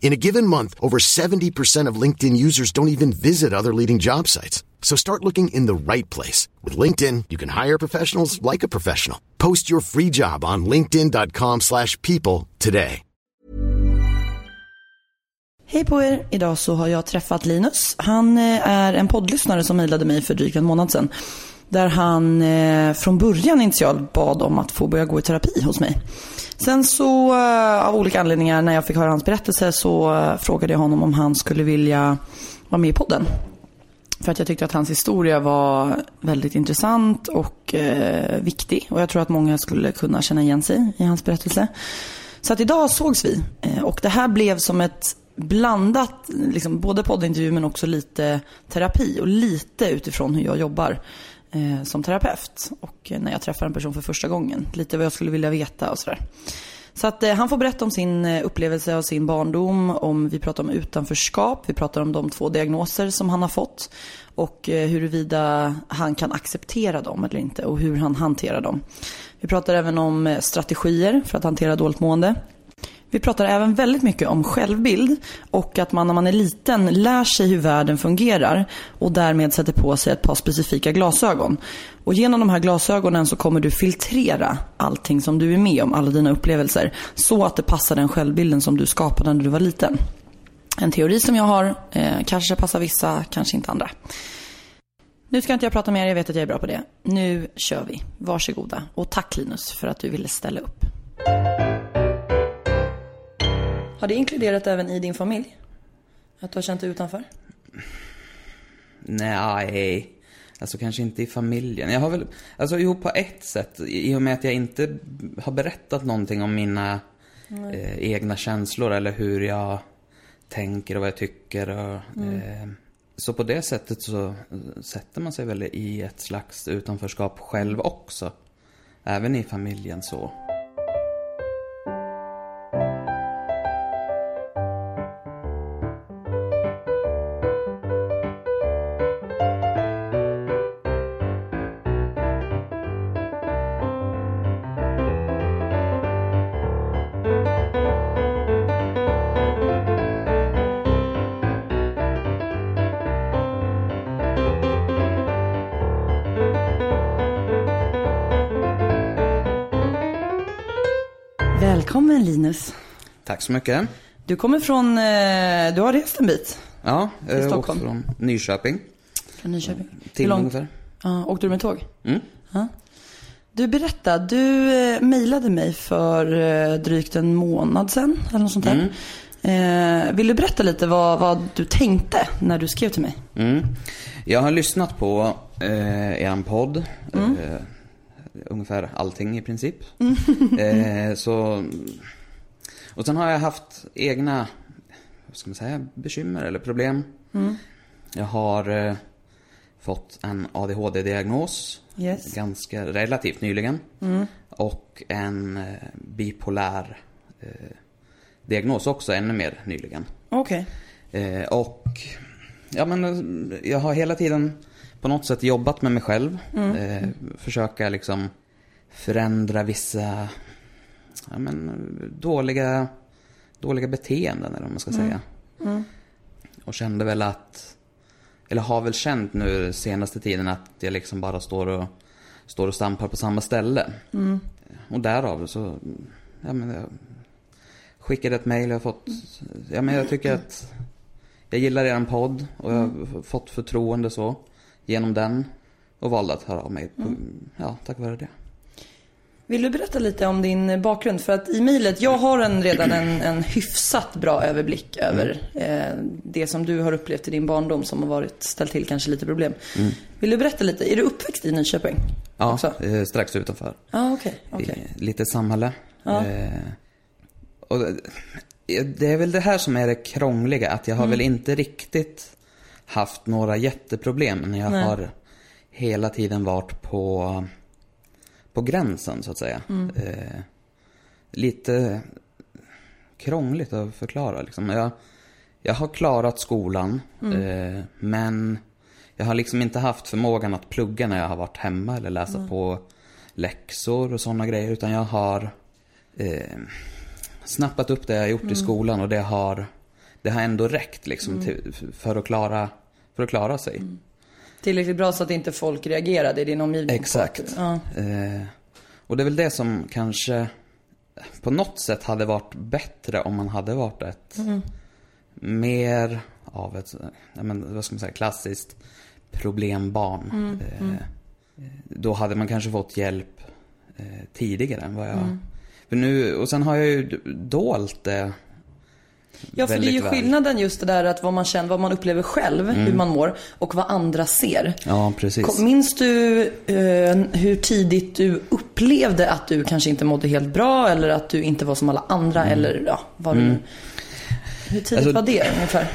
In a given month, over 70% of LinkedIn users don't even visit other leading job sites. So start looking in the right place. With LinkedIn, you can hire professionals like a professional. Post your free job on linkedin.com slash people today. Hej på er! Idag så har jag träffat Linus. Han eh, är en poddlyssnare som mejlade mig för drygt en månad sedan. Där han eh, från början initialt bad om att få börja gå i terapi hos mig. Sen så eh, av olika anledningar när jag fick höra hans berättelse så eh, frågade jag honom om han skulle vilja vara med i podden. För att jag tyckte att hans historia var väldigt intressant och eh, viktig. Och jag tror att många skulle kunna känna igen sig i hans berättelse. Så att idag sågs vi. Eh, och det här blev som ett blandat, liksom, både poddintervju men också lite terapi. Och lite utifrån hur jag jobbar eh, som terapeut. Och eh, när jag träffar en person för första gången. Lite vad jag skulle vilja veta och sådär. Så att eh, han får berätta om sin eh, upplevelse av sin barndom, om vi pratar om utanförskap, vi pratar om de två diagnoser som han har fått och eh, huruvida han kan acceptera dem eller inte och hur han hanterar dem. Vi pratar även om eh, strategier för att hantera dåligt mående. Vi pratar även väldigt mycket om självbild och att man när man är liten lär sig hur världen fungerar och därmed sätter på sig ett par specifika glasögon. Och genom de här glasögonen så kommer du filtrera allting som du är med om, alla dina upplevelser, så att det passar den självbilden som du skapade när du var liten. En teori som jag har, eh, kanske passar vissa, kanske inte andra. Nu ska inte jag prata mer, jag vet att jag är bra på det. Nu kör vi. Varsågoda. Och tack Linus för att du ville ställa upp. Har det inkluderat även i din familj? Att du har känt dig utanför? Nej, alltså kanske inte i familjen. Jag har väl, alltså jo på ett sätt, i och med att jag inte har berättat någonting om mina eh, egna känslor eller hur jag tänker och vad jag tycker. Och, mm. eh, så på det sättet så sätter man sig väl i ett slags utanförskap själv också. Även i familjen så. Tack så mycket. Du kommer från, eh, du har rest en bit. Ja, Till jag åkte från Nyköping. Från Nyköping. Timme ungefär. Ja, åkte du med tåg? Mm. Ja. Du berätta, du eh, mejlade mig för eh, drygt en månad sedan eller något sånt där. Eh, vill du berätta lite vad, vad du tänkte när du skrev till mig? Mm. Jag har lyssnat på eh, er podd. Mm. Eh, ungefär allting i princip. eh, så, och sen har jag haft egna, vad ska man säga, bekymmer eller problem. Jag har eh, fått en ADHD-diagnos. Yes. Ganska relativt nyligen. Och en eh, bipolär eh, diagnos också ännu mer nyligen. Okej. Eh, och ja, men, eh, jag har hela tiden på något sätt jobbat med mig själv. Eh, försöka liksom förändra vissa ja, men, dåliga, dåliga beteenden eller vad man ska säga. Och kände väl att, eller har väl känt nu senaste tiden att jag liksom bara står och, står och stampar på samma ställe. Och därav så, ja men jag skickade ett mail, jag har fått, ja men jag tycker att jag gillar er podd och jag har fått förtroende så genom den. Och valde att höra av mig, på, ja tack vare det. Vill du berätta lite om din bakgrund? För att i mejlet, jag har en, redan en, en hyfsat bra överblick över eh, det som du har upplevt i din barndom som har varit, ställt till kanske lite problem. Vill du berätta lite? Är du uppväxt i Nyköping? Ja, också? eh, strax utanför. Okej. okej. I lite samhälle. Ja. Eh, och det- det är väl det här som är det krångliga, att jag har Mm. väl inte riktigt haft några jätteproblem när jag Nej. har hela tiden varit på, på gränsen så att säga. Mm. Eh, lite krångligt att förklara liksom. Jag, jag har klarat skolan, Mm. eh, men jag har liksom inte haft förmågan att plugga när jag har varit hemma eller läsa Mm. på läxor och sådana grejer. Utan jag har eh, snappat upp det jag har gjort i skolan och det har, det har ändå räckt liksom till, för, att klara, för att klara sig. Tillräckligt bra så att inte folk reagerade i din omgivning? Exakt. Ja. Eh, och det är väl det som kanske på något sätt hade varit bättre om man hade varit ett mer av ett, men, vad ska man säga, klassiskt problembarn. Eh, Då hade man kanske fått hjälp eh, tidigare än vad jag... För nu, och sen har jag ju dolt det Ja, för det är ju skillnaden just det där att vad man känner, vad man upplever själv, hur man mår och vad andra ser. Ja, precis. Minns du eh, hur tidigt du upplevde att du kanske inte mådde helt bra eller att du inte var som alla andra eller ja, vad du nu... Hur tidigt Alltså- var det ungefär?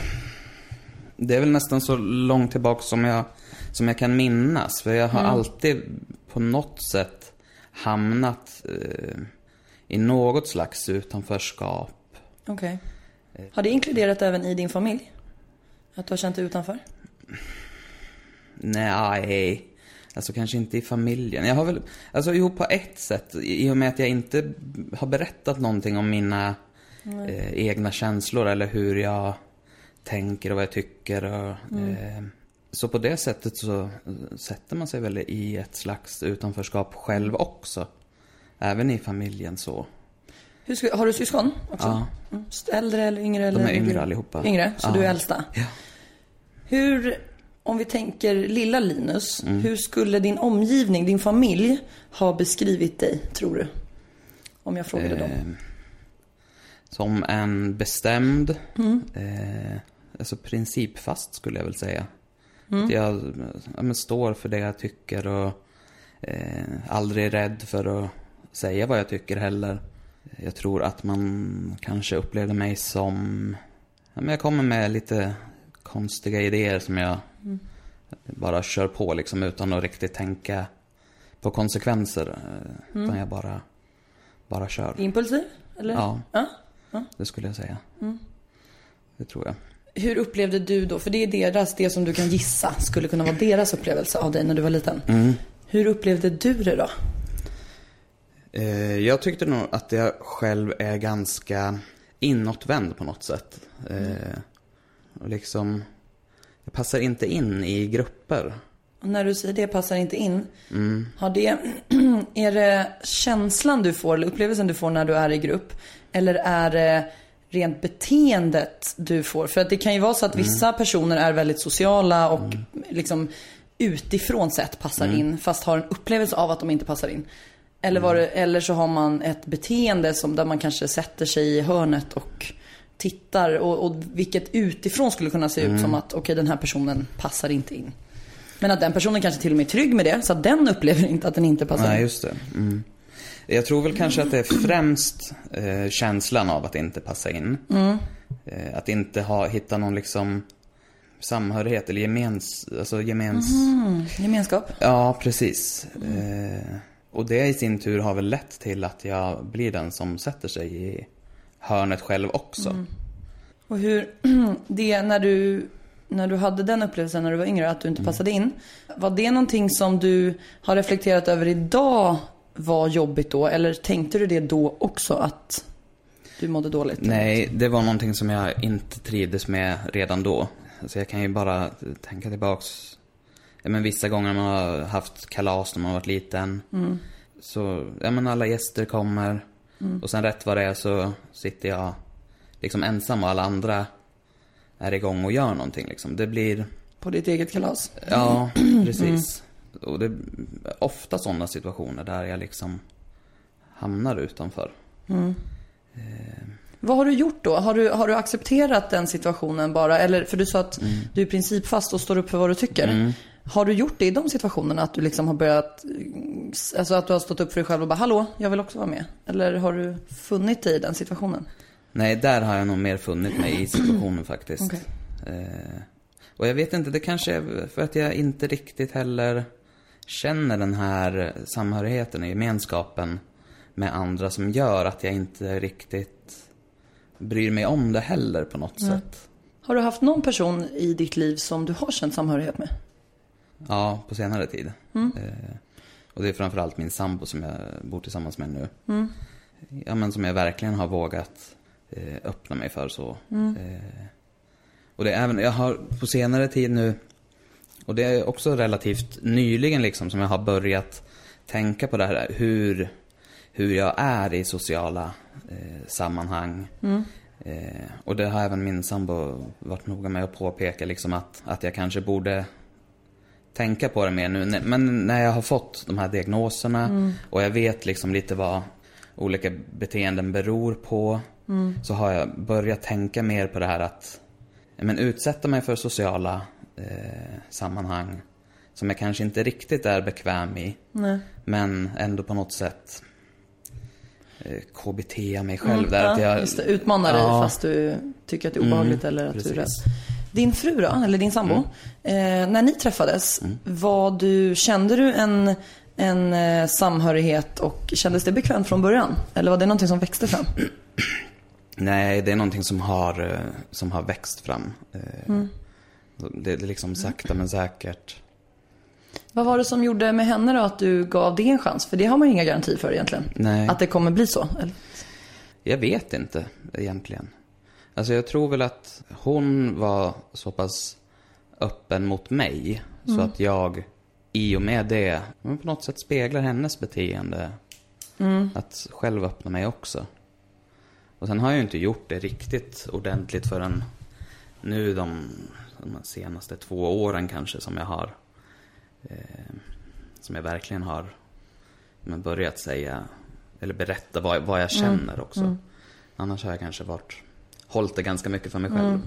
Det är väl nästan så långt tillbaka som jag, som jag kan minnas. För jag har alltid på något sätt hamnat eh, i något slags utanförskap. Okej. Har det inkluderat även i din familj? Att du har känt dig utanför? Nej, alltså kanske inte i familjen. Jag har väl, alltså jo på ett sätt. I och med att jag inte har berättat någonting om mina eh, egna känslor eller hur jag tänker och vad jag tycker. Och, eh, så på det sättet så sätter man sig väl i ett slags utanförskap själv också. Även i familjen så. Hur har du syskon också? Ja. Mm. Äldre eller yngre? Eller är yngre allihopa. Yngre, så Ja. du är äldsta. Ja. Hur, om vi tänker lilla Linus, Mm. hur skulle din omgivning, din familj ha beskrivit dig, tror du? Om jag frågade dem. Eh, som en bestämd, eh, alltså principfast skulle jag väl säga. Att jag ja, men står för det jag tycker och eh, aldrig är rädd för att säga vad jag tycker heller. Jag tror att man kanske upplevde mig som, ja, men jag kommer med lite konstiga idéer som jag bara kör på liksom utan att riktigt tänka på konsekvenser. eh, Utan jag bara, bara kör. Impulsiv? Eller? Ja, Ja. det skulle jag säga. Det tror jag. Hur upplevde du då, för det är deras, det som du kan gissa skulle kunna vara deras upplevelse av dig när du var liten. Mm. Hur upplevde du det då? Eh, jag tyckte nog att jag själv är ganska inåtvänd på något sätt. Eh, och liksom, jag passar inte in i grupper. Och när du säger det passar inte in, Mm. har det, är det känslan du får eller upplevelsen du får när du är i grupp? Eller är det rent beteendet du får? För att det kan ju vara så att vissa personer är väldigt sociala och liksom utifrån sett passar in fast har en upplevelse av att de inte passar in. Eller, var det, eller så har man ett beteende som där man kanske sätter sig i hörnet och tittar och, och vilket utifrån skulle kunna se ut som att okej den här personen passar inte in. Men att den personen kanske till och med är trygg med det så att den upplever inte att den inte passar Nej, in. just det. Mm. Jag tror väl kanske att det är främst eh, känslan av att inte passa in. Eh, att inte ha, hitta någon liksom samhörighet eller gemens, alltså gemens... Gemenskap. Ja, precis. Eh, och det i sin tur har väl lett till att jag blir den som sätter sig i hörnet själv också. Och hur det när du, när du hade den upplevelsen när du var yngre att du inte passade in. Var det någonting som du har reflekterat över idag var jobbigt då? Eller tänkte du det då också att du mådde dåligt? Nej, det var någonting som jag inte trivdes med redan då. Alltså jag kan ju bara tänka tillbaks. Ja, men vissa gånger man har haft kalas när man har varit liten. Så, ja men alla gäster kommer. Och sen rätt vad det är så sitter jag liksom ensam och alla andra är igång och gör någonting liksom. Det blir, På ditt eget kalas? ja precis. Och det är ofta sådana situationer där jag liksom hamnar utanför. Vad har du gjort då? Har du, har du accepterat den situationen bara? Eller, för du sa att du är principfast och står upp för vad du tycker. Har du gjort det i de situationerna? Att du liksom har börjat, alltså att du har stått upp för dig själv och bara hallå, jag vill också vara med? Eller har du funnit dig i den situationen? Nej, där har jag nog mer funnit mig i situationen faktiskt. Okej. Eh, och jag vet inte, det kanske är för att jag inte riktigt heller känner den här samhörigheten och gemenskapen med andra som gör att jag inte riktigt bryr mig om det heller på något sätt. Har du haft någon person i ditt liv som du har känt samhörighet med? Ja, på senare tid. Eh, och det är framförallt min sambo som jag bor tillsammans med nu. Ja, men som jag verkligen har vågat eh, öppna mig för så. Eh, och det är även, jag har på senare tid nu, och det är också relativt nyligen liksom som jag har börjat tänka på det här hur, hur jag är i sociala eh, sammanhang. Eh, och det har även min sambo varit noga med att påpeka liksom att, att jag kanske borde tänka på det mer nu. Men när jag har fått de här diagnoserna och jag vet liksom lite vad olika beteenden beror på. Så har jag börjat tänka mer på det här att men utsätta mig för sociala eh, sammanhang som jag kanske inte riktigt är bekväm i. Nej. Men ändå på något sätt eh, KBT mig själv där. ja, att jag, just det, utmana dig Ja. fast du tycker att det är obehagligt eller att du är rädd. Din fru då, eller din sambo. Eh, när ni träffades, var du, kände du en, en eh, samhörighet och kändes det bekvämt från början? Eller var det någonting som växte fram? Nej, det är någonting som har, eh, som har växt fram. Eh, Det det är liksom sakta men säkert. Vad var det som gjorde med henne då att du gav det en chans? För det har man ju inga garantier för egentligen. Nej. Att det kommer bli så. Eller? Jag vet inte egentligen. Alltså jag tror väl att hon var så pass öppen mot mig. Så att jag i och med det men på något sätt speglar hennes beteende. Att själv öppna mig också. Och sen har jag ju inte gjort det riktigt ordentligt förrän nu de, de senaste två åren kanske som jag har. Eh, som jag verkligen har men börjat säga, eller berätta vad, vad jag känner också. Annars har jag kanske varit, hållit det ganska mycket för mig själv.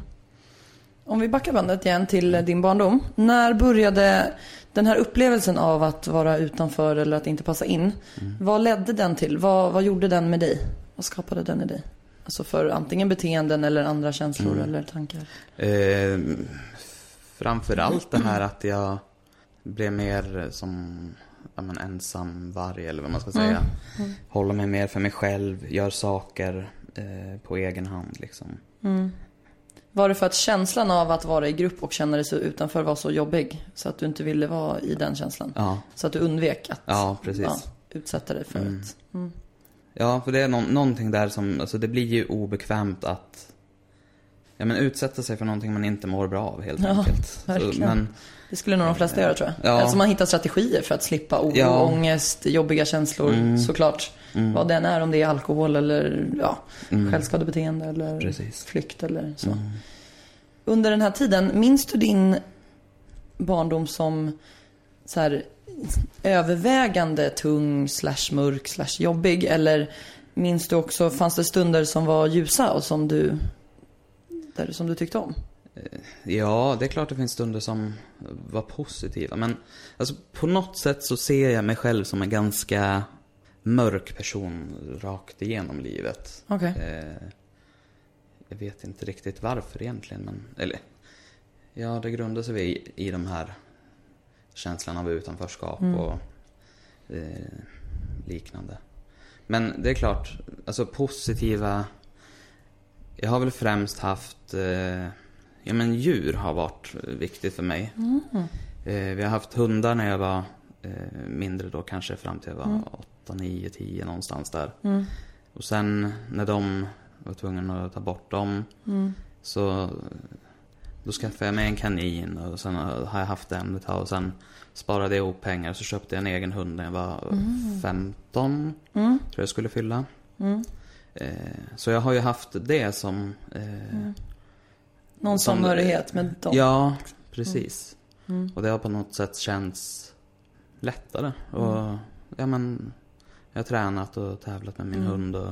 Om vi backar bandet igen till eh, din barndom. När började den här upplevelsen av att vara utanför eller att inte passa in. Vad ledde den till? Vad, vad gjorde den med dig? Vad skapade den i dig? Alltså för antingen beteenden eller andra känslor eller tankar. Eh, framförallt det här att jag blev mer som ja, men ensam varg eller vad man ska säga. Håller mig mer för mig själv, gör saker eh, på egen hand liksom. Var det för att känslan av att vara i grupp och känna dig så utanför var så jobbig? Så att du inte ville vara i den känslan? Ja, Så att du undvek att ja precis. utsätta dig för ett... Ja, för det är nå- någonting där som, alltså det blir ju obekvämt att Ja men utsätta sig för någonting man inte mår bra av helt Ja, enkelt. Så, men, Det skulle nog de flesta göra tror jag. Ja. Alltså man hittar strategier för att slippa oro, Ja. ångest, jobbiga känslor såklart. Vad den är, om det är alkohol eller ja, självskadebeteende eller Precis. flykt eller så. Under den här tiden, minns du din barndom som så här, övervägande tung slash mörk slash jobbig? Eller minns du också, fanns det stunder som var ljusa och som du, där, som du tyckte om? Ja, det är klart det finns stunder som var positiva. Men alltså, på något sätt så ser jag mig själv som en ganska mörk person rakt igenom livet. Okej. Eh, jag vet inte riktigt varför egentligen, men... Eller... Ja, det grundar sig i, i de här känslan av utanförskap och eh, liknande. Men det är klart, alltså positiva... Jag har väl främst haft... Eh, ja, men djur har varit viktigt för mig. Eh, vi har haft hundar när jag var eh, mindre då, kanske fram till jag var 8, 9, 10 någonstans där. Och sen när de var tvungna att ta bort dem så då skaffade jag mig en kanin och sen har jag haft den ett tag och sen sparade jag ihop pengar och så köpte jag en egen hund när jag var 15. Tror jag skulle fylla. Eh, så jag har ju haft det som... Eh, Någon Som- samhörighet med dem? Ja, precis. Och det har på något sätt känts lättare. Och ja men, Jag har tränat och tävlat med min Mm. hund och...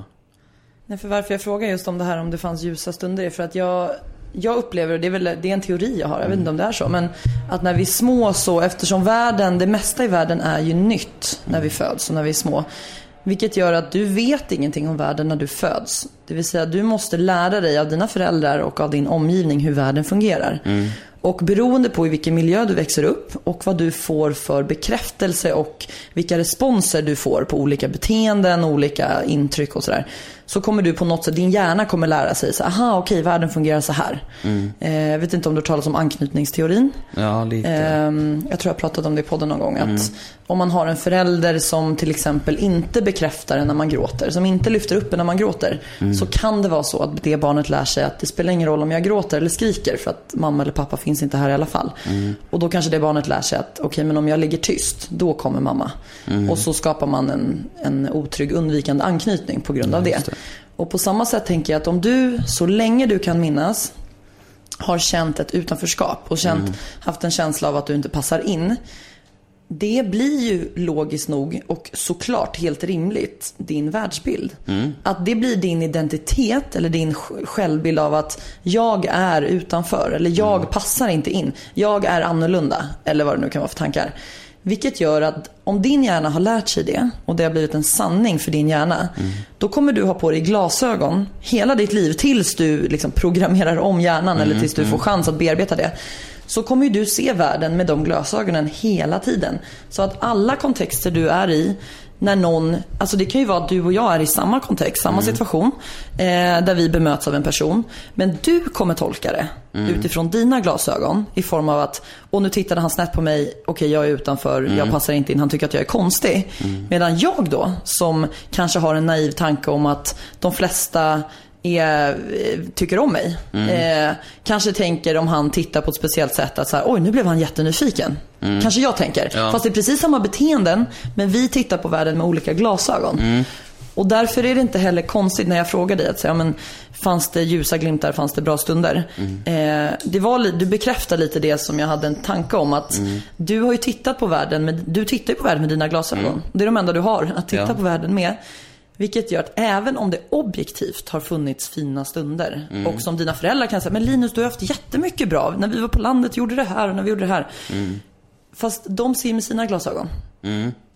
Nej, för varför jag frågar just om det här om det fanns ljusa stunder är för att jag, jag upplever, och det är väl det är en teori jag har, jag vet inte om det är så, men att när vi är små så, eftersom världen, det mesta i världen är ju nytt när vi föds och när vi är små. Vilket gör att du vet ingenting om världen när du föds. Det vill säga du måste lära dig av dina föräldrar och av din omgivning hur världen fungerar. Och beroende på i vilken miljö du växer upp och vad du får för bekräftelse och vilka responser du får på olika beteenden, olika intryck och sådär. Så kommer du på något sätt, din hjärna kommer lära sig så aha okej världen fungerar så här. Eh, jag vet inte om du har talat om anknytningsteorin. Ja, lite. Ehm, jag tror jag pratat om det i podden någon gång. Att om man har en förälder som till exempel inte bekräftar en när man gråter, som inte lyfter upp en när man gråter. Så kan det vara så att det barnet lär sig att det spelar ingen roll om jag gråter eller skriker för att mamma eller pappa finns inte här i alla fall. Och då kanske det barnet lär sig att okej men om jag ligger tyst, då kommer mamma. Och så skapar man en, en otrygg undvikande anknytning på grund av det. Och på samma sätt tänker jag att om du, så länge du kan minnas, har känt ett utanförskap och känt, haft en känsla av att du inte passar in. Det blir ju logiskt nog och såklart helt rimligt din världsbild. Att det blir din identitet eller din sj- självbild av att jag är utanför eller jag passar inte in. Jag är annorlunda eller vad det nu kan vara för tankar. Vilket gör att om din hjärna har lärt sig det och det har blivit en sanning för din hjärna. Då kommer du ha på dig glasögon hela ditt liv tills du liksom programmerar om hjärnan eller tills du får chans att bearbeta det. Så kommer du se världen med de glasögonen hela tiden. Så att alla kontexter du är i när någon, alltså det kan ju vara att du och jag är i samma kontext, samma situation. Eh, där vi bemöts av en person. Men du kommer tolka det utifrån dina glasögon. I form av att, och nu tittade han snett på mig, okej jag är utanför, jag passar inte in, han tycker att jag är konstig. Medan jag då, som kanske har en naiv tanke om att de flesta är, tycker om mig. Eh, kanske tänker om han tittar på ett speciellt sätt att så här, oj nu blev han jättenyfiken. Kanske jag tänker. Ja. Fast det är precis samma beteenden men vi tittar på världen med olika glasögon. Och därför är det inte heller konstigt när jag frågar dig att säga, men fanns det ljusa glimtar, fanns det bra stunder? Eh, det var, du bekräftar lite det som jag hade en tanke om att du har ju tittat på världen, med, du tittar ju på världen med dina glasögon. Det är de enda du har att titta Ja. på världen med. Vilket gör att även om det objektivt har funnits fina stunder och som dina föräldrar kan säga, men Linus du har haft jättemycket bra. När vi var på landet gjorde det här och när vi gjorde det här. Fast de ser med sina glasögon.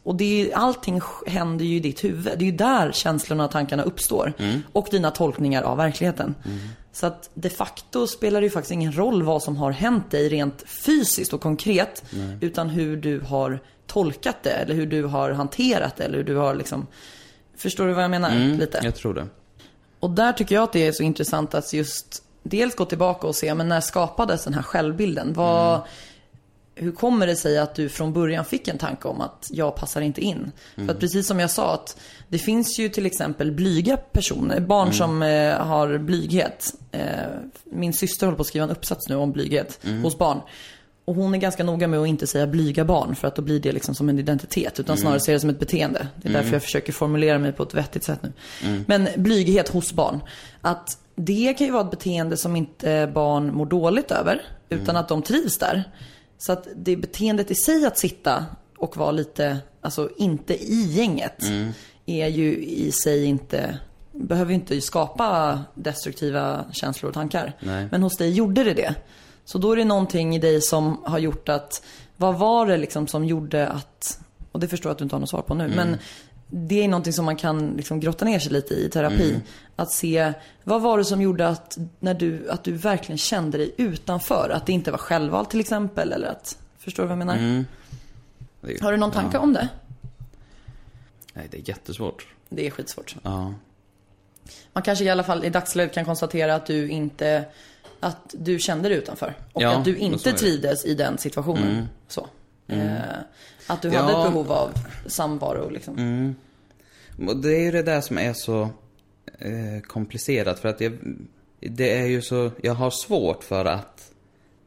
Och det är, allting händer ju i ditt huvud. Det är ju där känslorna och tankarna uppstår. Och dina tolkningar av verkligheten. Så att de facto spelar det ju faktiskt ingen roll vad som har hänt dig rent fysiskt och konkret. Utan hur du har tolkat det eller hur du har hanterat det eller hur du har liksom Förstår du vad jag menar? Lite. Jag tror det. Och där tycker jag att det är så intressant att just dels gå tillbaka och se, men när skapades den här självbilden? Vad, Hur kommer det sig att du från början fick en tanke om att jag passar inte in? För att precis som jag sa att det finns ju till exempel blyga personer, barn som eh, har blyghet. Eh, min syster håller på att skriva en uppsats nu om blyghet hos barn. Och hon är ganska noga med att inte säga blyga barn för att då blir det liksom som en identitet. Utan snarare se det som ett beteende. Det är därför jag försöker formulera mig på ett vettigt sätt nu. Men blyghet hos barn. Att det kan ju vara ett beteende som inte barn mår dåligt över. Utan att de trivs där. Så att det beteendet i sig att sitta och vara lite, alltså inte i gänget. Är ju i sig inte, behöver ju inte skapa destruktiva känslor och tankar. Nej. Men hos dig gjorde det det. Så då är det någonting i dig som har gjort att, vad var det liksom som gjorde att, och det förstår jag att du inte har något svar på nu, men det är någonting som man kan liksom grotta ner sig lite i i terapi. Att se, vad var det som gjorde att, när du, att du verkligen kände dig utanför? Att det inte var självvalt till exempel, eller att, förstår du vad jag menar? Det är- Har du någon tanke ja. om det? Nej, det är jättesvårt. Det är skitsvårt. Ja. Man kanske i alla fall i dagsläget kan konstatera att du inte, att du kände dig utanför. Och Ja, att du inte trivdes i den situationen. Så. Eh, att du hade Ja. ett behov av samvaro liksom. Och det är ju det där som är så eh, komplicerat för att jag, det är ju så, jag har svårt för att,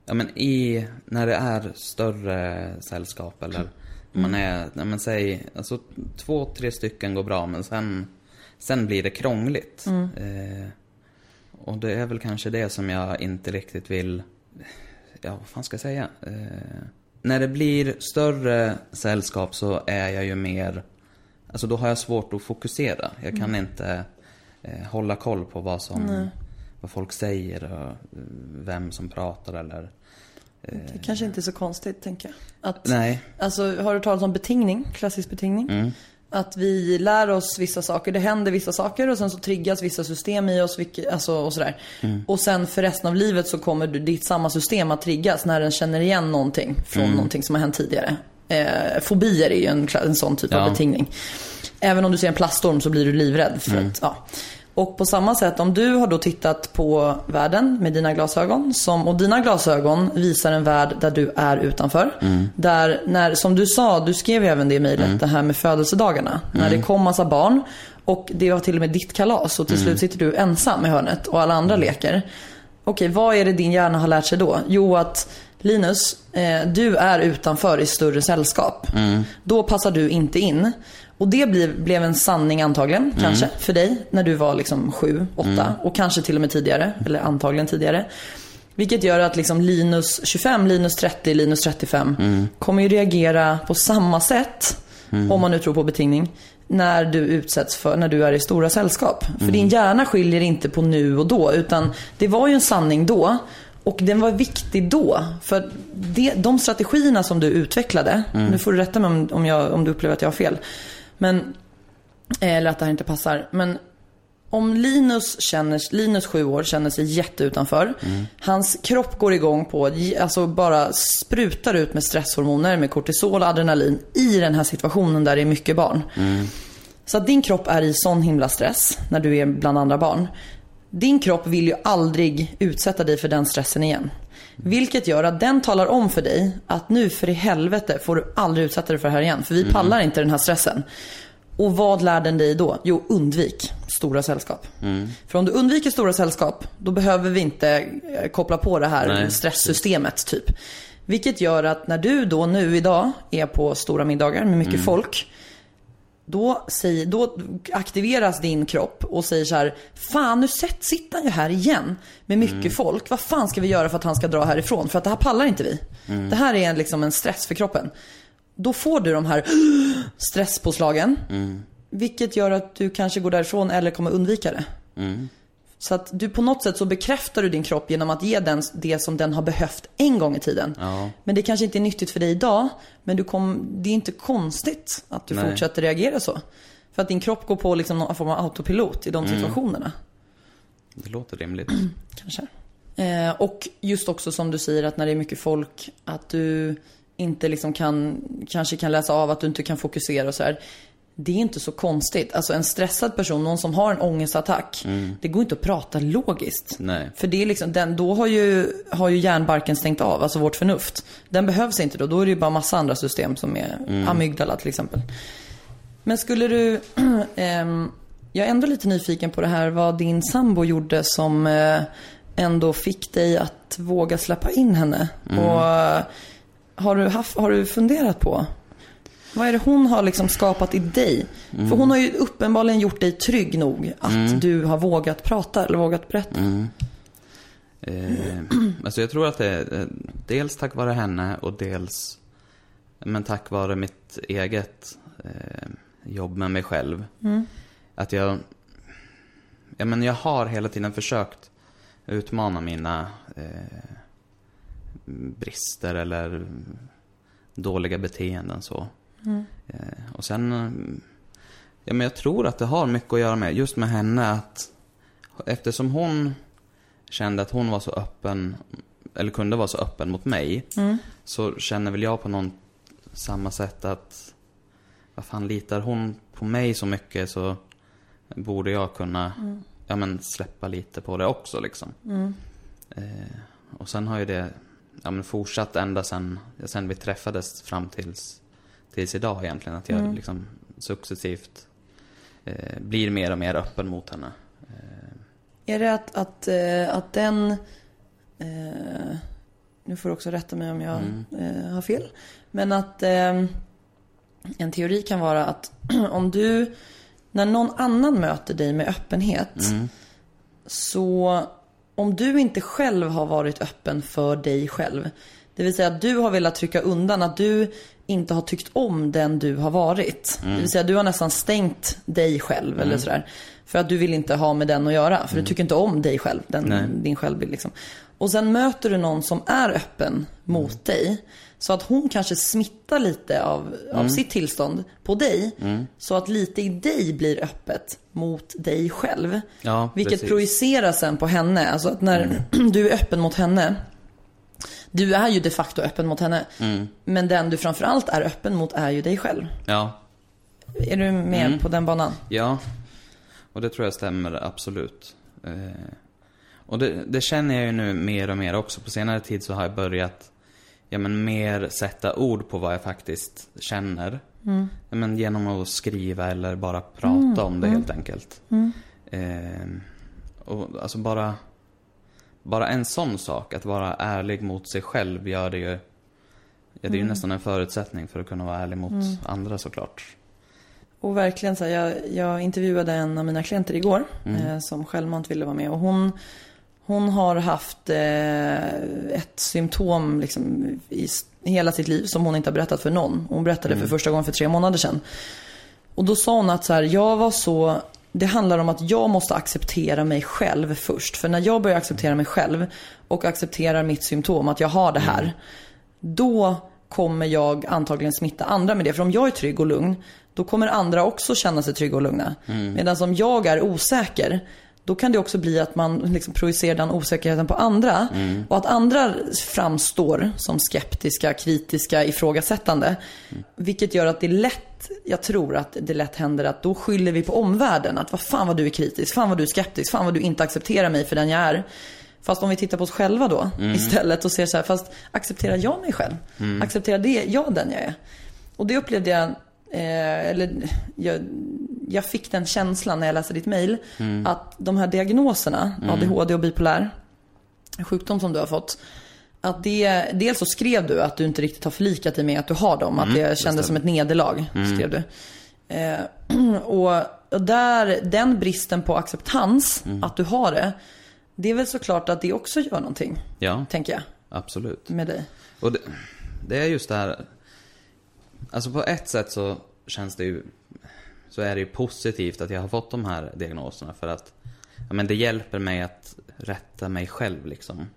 ja men i, när det är större sällskap eller man är, ja men säg, alltså två, tre stycken går bra men sen, sen blir det krångligt. Eh, och det är väl kanske det som jag inte riktigt vill, ja vad fan ska jag säga? Eh, när det blir större sällskap så är jag ju mer alltså då har jag svårt att fokusera. Jag kan inte eh, hålla koll på vad som, vad folk säger och eh, vem som pratar eller Det kanske inte är så konstigt, tänker jag. Att, Nej. Alltså, har du talat om betingning? Klassisk betingning? Mm. Att vi lär oss vissa saker, det händer vissa saker och sen så triggas vissa system i oss vilka, alltså, och sådär. Mm. Och sen för resten av livet så kommer ditt samma system att triggas när den känner igen någonting från Mm. någonting som har hänt tidigare. Eh, fobier är ju en, en sån typ Ja. av betingning. Även om du ser en plaststorm så blir du livrädd. För Mm. att, ja. Och på samma sätt, om du har då tittat på världen med dina glasögon. Som, och dina glasögon visar en värld där du är utanför. Där, när, som du sa, du skrev ju även det i mejlet, det här med födelsedagarna. När det kom massa barn och det var till och med ditt kalas och till slut sitter du ensam i hörnet och alla andra leker. Okej, vad är det din hjärna har lärt sig då? Jo, att Linus, eh, du är utanför i större sällskap. Då passar du inte in. Och det blev, blev en sanning antagligen, kanske, för dig när du var liksom sju, åtta och kanske till och med tidigare, eller antagligen tidigare. Vilket gör att liksom Linus 25, Linus 30, Linus 35 kommer ju reagera på samma sätt, om man nu tror på betingning, när du utsätts för, när du är i stora sällskap. För din hjärna skiljer inte på nu och då, utan det var ju en sanning då. Och den var viktig då. För det, de strategierna som du utvecklade, nu får du rätta mig om, om, jag, om du upplever att jag har fel. Men, eller att det här inte passar. Men om Linus, känner, Linus sju år känner sig jätteutanför. Hans kropp går igång på, alltså bara sprutar ut med stresshormoner, med kortisol och adrenalin i den här situationen där det är mycket barn. Så att din kropp är i sån himla stress när du är bland andra barn. Din kropp vill ju aldrig utsätta dig för den stressen igen. Vilket gör att den talar om för dig att nu för i helvete får du aldrig utsätta dig för det här igen. För vi pallar inte den här stressen. Och vad lär den dig då? Jo, undvik stora sällskap. För om du undviker stora sällskap, då behöver vi inte eh, koppla på det här Nej, stresssystemet typ. Vilket gör att när du då nu idag är på stora middagar med mycket folk. Då, säger, då aktiveras din kropp och säger så här, fan nu sitter han ju här igen med mycket folk. Vad fan ska vi göra för att han ska dra härifrån? För att det här pallar inte vi. Det här är en, liksom en stress för kroppen. Då får du de här stresspåslagen. Vilket gör att du kanske går därifrån eller kommer undvika det. Så att du på något sätt så bekräftar du din kropp genom att ge den det som den har behövt en gång i tiden. Ja. Men det kanske inte är nyttigt för dig idag. Men du kom, det är inte konstigt att du Nej. fortsätter reagera så. För att din kropp går på liksom någon form av autopilot i de situationerna. Det låter rimligt. Kanske. Eh, och just också som du säger att när det är mycket folk, att du inte liksom kan, kanske kan läsa av att du inte kan fokusera och så här. Det är inte så konstigt. Alltså en stressad person, någon som har en ångestattack, det går inte att prata logiskt. Nej. För det är liksom, den, då har ju, har ju hjärnbarken stängt av, alltså vårt förnuft. Den behövs inte då, då är det ju bara massa andra system som är amygdala till exempel. Men skulle du, ehm, jag är ändå lite nyfiken på det här vad din sambo gjorde som eh, ändå fick dig att våga släppa in henne. Och eh, har du, haft, har du funderat på vad är det hon har liksom skapat i dig? För hon har ju uppenbarligen gjort dig trygg nog att du har vågat prata eller vågat berätta. Eh, alltså jag tror att det är eh, dels tack vare henne och dels men tack vare mitt eget eh, jobb med mig själv. Att jag, ja men jag har hela tiden försökt utmana mina eh, brister eller dåliga beteenden så. Eh, och sen, eh, ja men jag tror att det har mycket att göra med, just med henne att eftersom hon kände att hon var så öppen, eller kunde vara så öppen mot mig, så känner väl jag på någon samma sätt att, vad fan litar hon på mig så mycket så borde jag kunna, ja men släppa lite på det också liksom. Eh, och sen har ju det, ja men fortsatt ända sen, sen vi träffades fram tills, tills idag egentligen, att jag liksom successivt eh, blir mer och mer öppen mot henne. Är det att, att, eh, att den... Eh, nu får du också rätta mig om jag eh, har fel. Men att eh, en teori kan vara att om du... När någon annan möter dig med öppenhet. Så om du inte själv har varit öppen för dig själv. Det vill säga att du har velat trycka undan att du inte har tyckt om den du har varit. Mm. Det vill säga du har nästan stängt dig själv eller sådär. För att du vill inte ha med den att göra. För du tycker inte om dig själv, Mm. Den, din självbild liksom. Och sen möter du någon som är öppen mot Mm. dig. Så att hon kanske smittar lite av, av Mm. sitt tillstånd på dig. Så att lite i dig blir öppet mot dig själv. Ja, Vilket precis. Mm. projicerar sen på henne. Alltså att när du är öppen mot henne. Du är ju de facto öppen mot henne. Mm. Men den du framförallt är öppen mot är ju dig själv. Ja, Är du med Mm. på den banan? Ja, och det tror jag stämmer absolut. Eh, och det, det känner jag ju nu mer och mer också. På senare tid så har jag börjat ja, men mer sätta ord på vad jag faktiskt känner. Ja, men genom att skriva eller bara prata om det helt enkelt. Eh, och alltså bara, bara en sån sak, att vara ärlig mot sig själv gör det ju Ja, det är ju nästan en förutsättning för att kunna vara ärlig mot andra såklart. Och verkligen så här, jag, jag intervjuade en av mina klienter igår. Mm. Eh, som självmant ville vara med. Och hon, hon har haft eh, ett symptom liksom, i hela sitt liv som hon inte har berättat för någon. Hon berättade Mm. för första gången för tre månader sedan. Och då sa hon att så här, jag var så det handlar om att jag måste acceptera mig själv först. För när jag börjar acceptera mig själv och accepterar mitt symptom, att jag har det här. Då kommer jag antagligen smitta andra med det. För om jag är trygg och lugn, då kommer andra också känna sig trygga och lugna. Medan om jag är osäker, då kan det också bli att man liksom projicerar den osäkerheten på andra. Och att andra framstår som skeptiska, kritiska, ifrågasättande. Vilket gör att det är lätt, jag tror att det lätt händer att då skyller vi på omvärlden. Att vad fan vad du är kritisk, fan vad du är skeptisk, fan vad du inte accepterar mig för den jag är. Fast om vi tittar på oss själva då istället och ser så här, fast accepterar jag mig själv? Accepterar det, jag den jag är? Och det upplevde jag, eh, eller jag, jag fick den känslan när jag läste ditt mail. Att de här diagnoserna, ADHD och bipolär sjukdom som du har fått. Att det, dels så skrev du att du inte riktigt har förlikat dig med att du har dem. Att det kändes som ett nederlag, skrev du. Eh, och, och där, den bristen på acceptans, att du har det. Det är väl såklart att det också gör någonting, Ja, tänker jag, absolut. med dig. Och det, det är just det här, alltså på ett sätt så känns det ju, så är det ju positivt att jag har fått de här diagnoserna för att, ja men det hjälper mig att rätta mig själv liksom.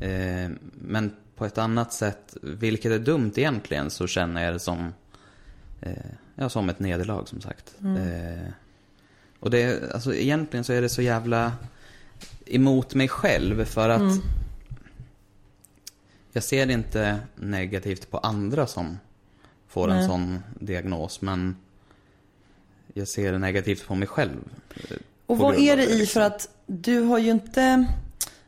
Eh, men på ett annat sätt, vilket är dumt egentligen, så känner jag det som, eh, ja som ett nederlag som sagt. Eh, och det, alltså egentligen så är det så jävla emot mig själv för att jag ser inte negativt på andra som får en sån diagnos, men jag ser negativt på mig själv. eh, Och vad är det i liksom. för att du har ju inte,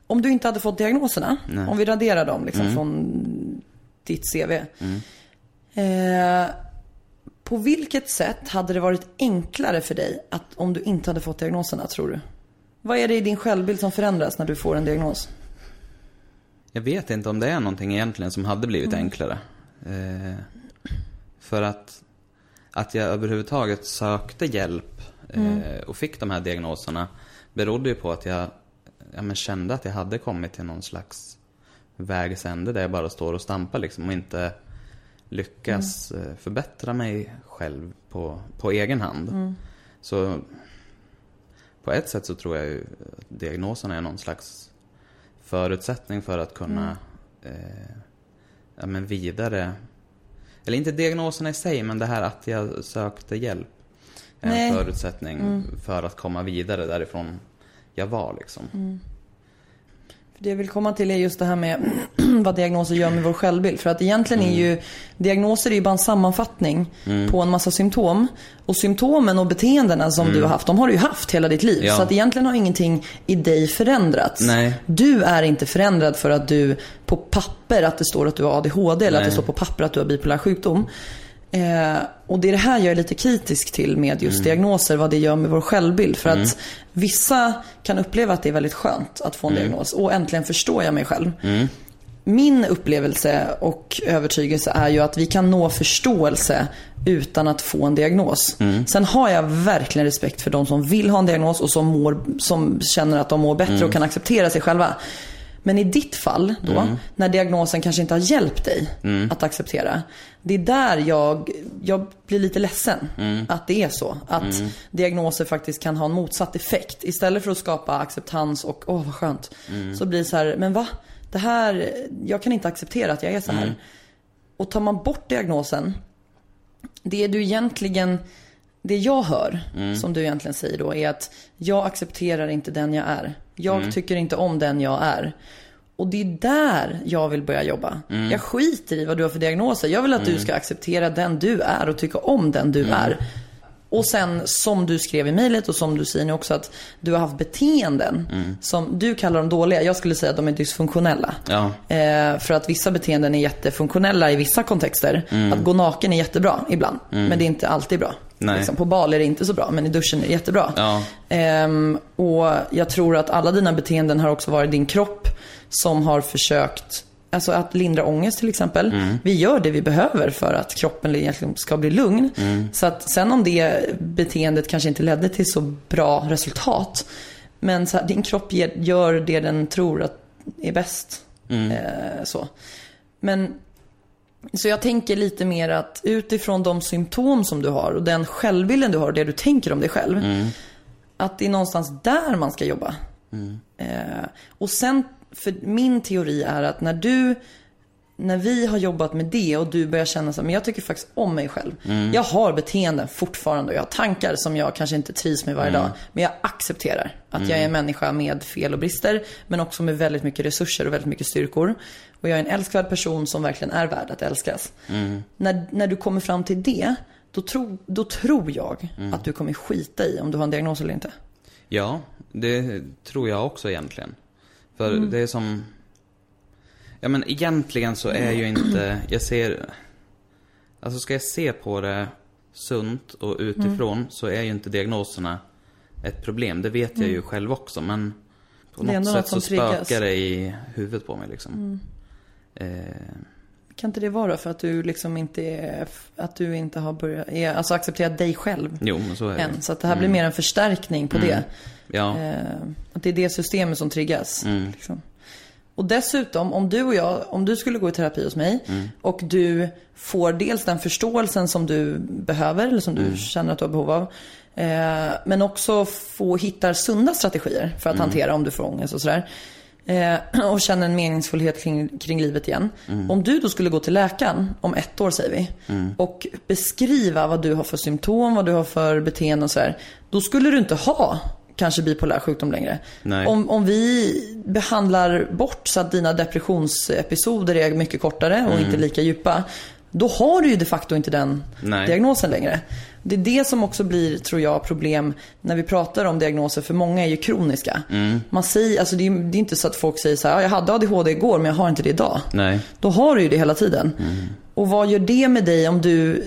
om du inte hade fått diagnoserna, Nej. Mm. om vi raderar dem liksom från ditt CV. Eh, på vilket sätt hade det varit enklare för dig att om du inte hade fått diagnoserna tror du? Vad är det i din självbild som förändras när du får en diagnos? Jag vet inte om det är någonting egentligen som hade blivit enklare. Eh, för att, att jag överhuvudtaget sökte hjälp eh, och fick de här diagnoserna berodde ju på att jag ja, kände att jag hade kommit till någon slags vägs ände där jag bara står och stampar liksom och inte lyckas eh, förbättra mig själv på, på egen hand. Så på ett sätt så tror jag ju att diagnoserna är någon slags förutsättning för att kunna eh, ja, men vidare eller inte diagnoserna i sig, men det här att jag sökte hjälp är Nej. en förutsättning för att komma vidare därifrån jag var liksom. Det jag vill komma till är just det här med vad diagnoser gör med vår självbild. För att egentligen är ju diagnoser är ju bara en sammanfattning på en massa symptom. Och symptomen och beteendena som du har haft, de har du ju haft hela ditt liv. Ja. Så att egentligen har ingenting i dig förändrats. Nej. Du är inte förändrad för att du på papper att det står att du har ADHD eller att det står på papper att du har bipolär sjukdom. Eh, och det är det här jag är lite kritisk till med just Mm. diagnoser, vad det gör med vår självbild. För att vissa kan uppleva att det är väldigt skönt att få en Mm. diagnos. Och äntligen förstår jag mig själv. Min upplevelse och övertygelse är ju att vi kan nå förståelse utan att få en diagnos. Mm. Sen har jag verkligen respekt för de som vill ha en diagnos och som, mår, som känner att de mår bättre Mm. och kan acceptera sig själva. Men i ditt fall då, Mm. när diagnosen kanske inte har hjälpt dig att acceptera. Det är där jag, jag blir lite ledsen Mm. att det är så. Att diagnoser faktiskt kan ha en motsatt effekt. Istället för att skapa acceptans och åh vad skönt. Mm. Så blir det så här, men va? Det här, jag kan inte acceptera att jag är så här. Mm. Och tar man bort diagnosen, det du egentligen, det jag hör, som du egentligen säger då, är att jag accepterar inte den jag är. Jag tycker inte om den jag är. Och det är där jag vill börja jobba. Jag skiter i vad du har för diagnoser. Jag vill att du ska acceptera den du är och tycka om den du är. Och sen som du skrev i mejlet och som du säger nu också att du har haft beteenden som du kallar dem dåliga. Jag skulle säga att de är dysfunktionella. Ja. Eh, för att vissa beteenden är jättefunktionella i vissa kontexter. Att gå naken är jättebra ibland. Men det är inte alltid bra. Liksom, på bal är det inte så bra, men i duschen är det jättebra. Ja. Ehm, och jag tror att alla dina beteenden har också varit din kropp som har försökt Alltså att lindra ångest till exempel. Vi gör det vi behöver för att kroppen egentligen ska bli lugn. Så att sen om det beteendet kanske inte ledde till så bra resultat. Men här, din kropp ger, gör det den tror att är bäst. Eh, så. Men så jag tänker lite mer att utifrån de symptom som du har och den självbilden du har och det du tänker om dig själv. Att det är någonstans där man ska jobba. Eh, och sen, för min teori är att när du, när vi har jobbat med det och du börjar känna så men jag tycker faktiskt om mig själv. Jag har beteenden fortfarande och jag har tankar som jag kanske inte trivs med varje dag. Men jag accepterar att jag är en människa med fel och brister. Men också med väldigt mycket resurser och väldigt mycket styrkor. Och jag är en älskvärd person som verkligen är värd att älskas. När, när du kommer fram till det, då, tro, då tror jag att du kommer skita i om du har en diagnos eller inte. Ja, det tror jag också egentligen. För det är som... Ja men egentligen så är ju inte, jag ser... Alltså ska jag se på det sunt och utifrån så är ju inte diagnoserna ett problem. Det vet jag ju själv också men på något sätt något så triggas. spökar det i huvudet på mig liksom. Eh, Kan inte det vara för att du liksom inte är, att du inte har börjat, är, alltså accepterat dig själv jo men så är det. än. Så att det här blir mer en förstärkning på det. Ja, Eh, att det är det systemet som triggas. Mm. Liksom. Och dessutom, om du och jag, om du skulle gå i terapi hos mig och du får dels den förståelsen som du behöver, eller som du känner att du har behov av. Eh, men också få hitta sunda strategier för att hantera om du får ångest och sådär. Eh, och känna en meningsfullhet kring, kring livet igen. Om du då skulle gå till läkaren om ett år säger vi. Och beskriva vad du har för symptom, vad du har för beteenden och sådär. Då skulle du inte ha kanske bipolär sjukdom längre. Nej. Om, om vi behandlar bort så att dina depressionsepisoder är mycket kortare och inte lika djupa. Då har du ju de facto inte den Nej. diagnosen längre. Det är det som också blir, tror jag, problem när vi pratar om diagnoser. För många är ju kroniska. Man säger, alltså det, är, det är inte så att folk säger så här, "Ja, jag hade ADHD igår men jag har inte det idag. nej. Då har du ju det hela tiden. Och vad gör det med dig om du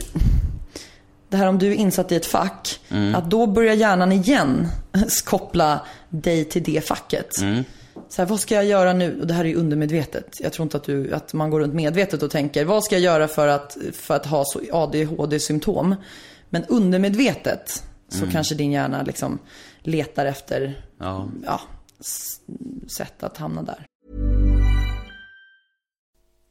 det här om du är insatt i ett fack, att då börjar hjärnan igen koppla dig till det facket. Så här, vad ska jag göra nu? Och det här är ju undermedvetet. Jag tror inte att, du, att man går runt medvetet och tänker, vad ska jag göra för att, för att ha ADHD-symptom? Men undermedvetet så kanske din hjärna liksom letar efter Ja. ja, sätt att hamna där.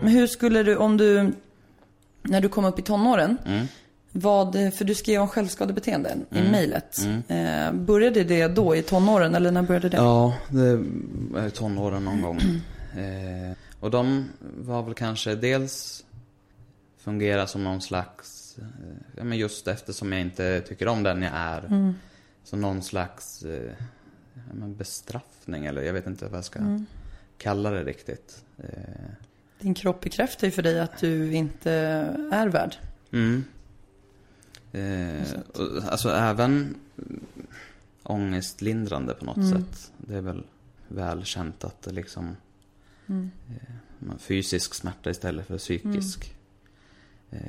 Men hur skulle du, om du, när du kom upp i tonåren, vad, för du skrev om självskadebeteende i mejlet. Eh, började det då i tonåren eller när började det? Ja, det är tonåren någon gång. Eh, och de var väl kanske dels fungera som någon slags, eh, ja men just eftersom jag inte tycker om den jag är. Så någon slags eh, ja, bestraffning eller jag vet inte vad jag ska kalla det riktigt. Eh, Din kropp bekräftar ju för dig att du inte är värd. Mm. Eh, alltså även mm, ångestlindrande på något sätt. Det är väl väl känt att det liksom eh, man- fysisk smärta istället för psykisk. Eh,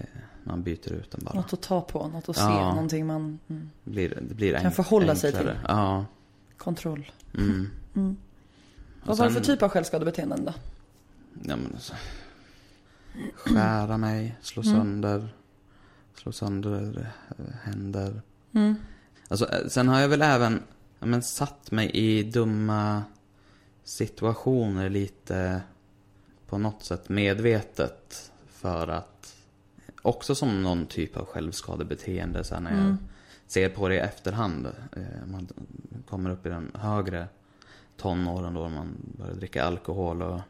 man byter ut den bara. Något att ta på, något att se, Ja. någonting man... Mm, blir, det blir Kan enk- förhålla sig enklare. till. Ja. kontroll. Mm. Vad var det för typ av självskadebeteenden då? Ja, men alltså, skära mig, slå sönder, slå sönder eh, händer. Alltså, eh, sen har jag väl även ja, men, satt mig i dumma situationer lite på något sätt medvetet för att också som någon typ av självskadebeteende sen när jag ser på det i efterhand. Eh, man kommer upp i den högre tonåren då man börjar dricka alkohol och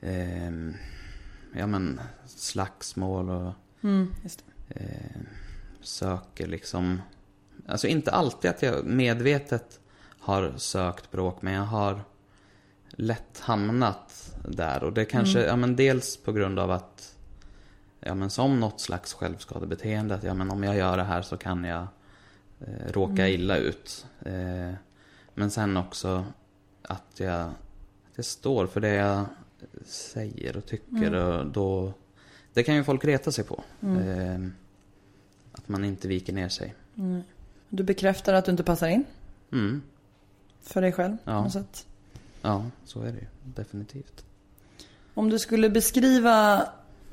ehm, ja men slagsmål och Mm, eh, söker liksom Alltså inte alltid att jag medvetet har sökt bråk men jag har lätt hamnat där. Och det kanske, ja men dels på grund av att Ja men som något slags självskadebeteende att ja men om jag gör det här så kan jag eh, råka illa ut. Eh, Men sen också att jag, att jag står för det jag säger och tycker och då Det kan ju folk reta sig på eh, Att man inte viker ner sig Du bekräftar att du inte passar in mm. för dig själv på Ja. något sätt. Ja, så är det ju. Definitivt. Om du skulle beskriva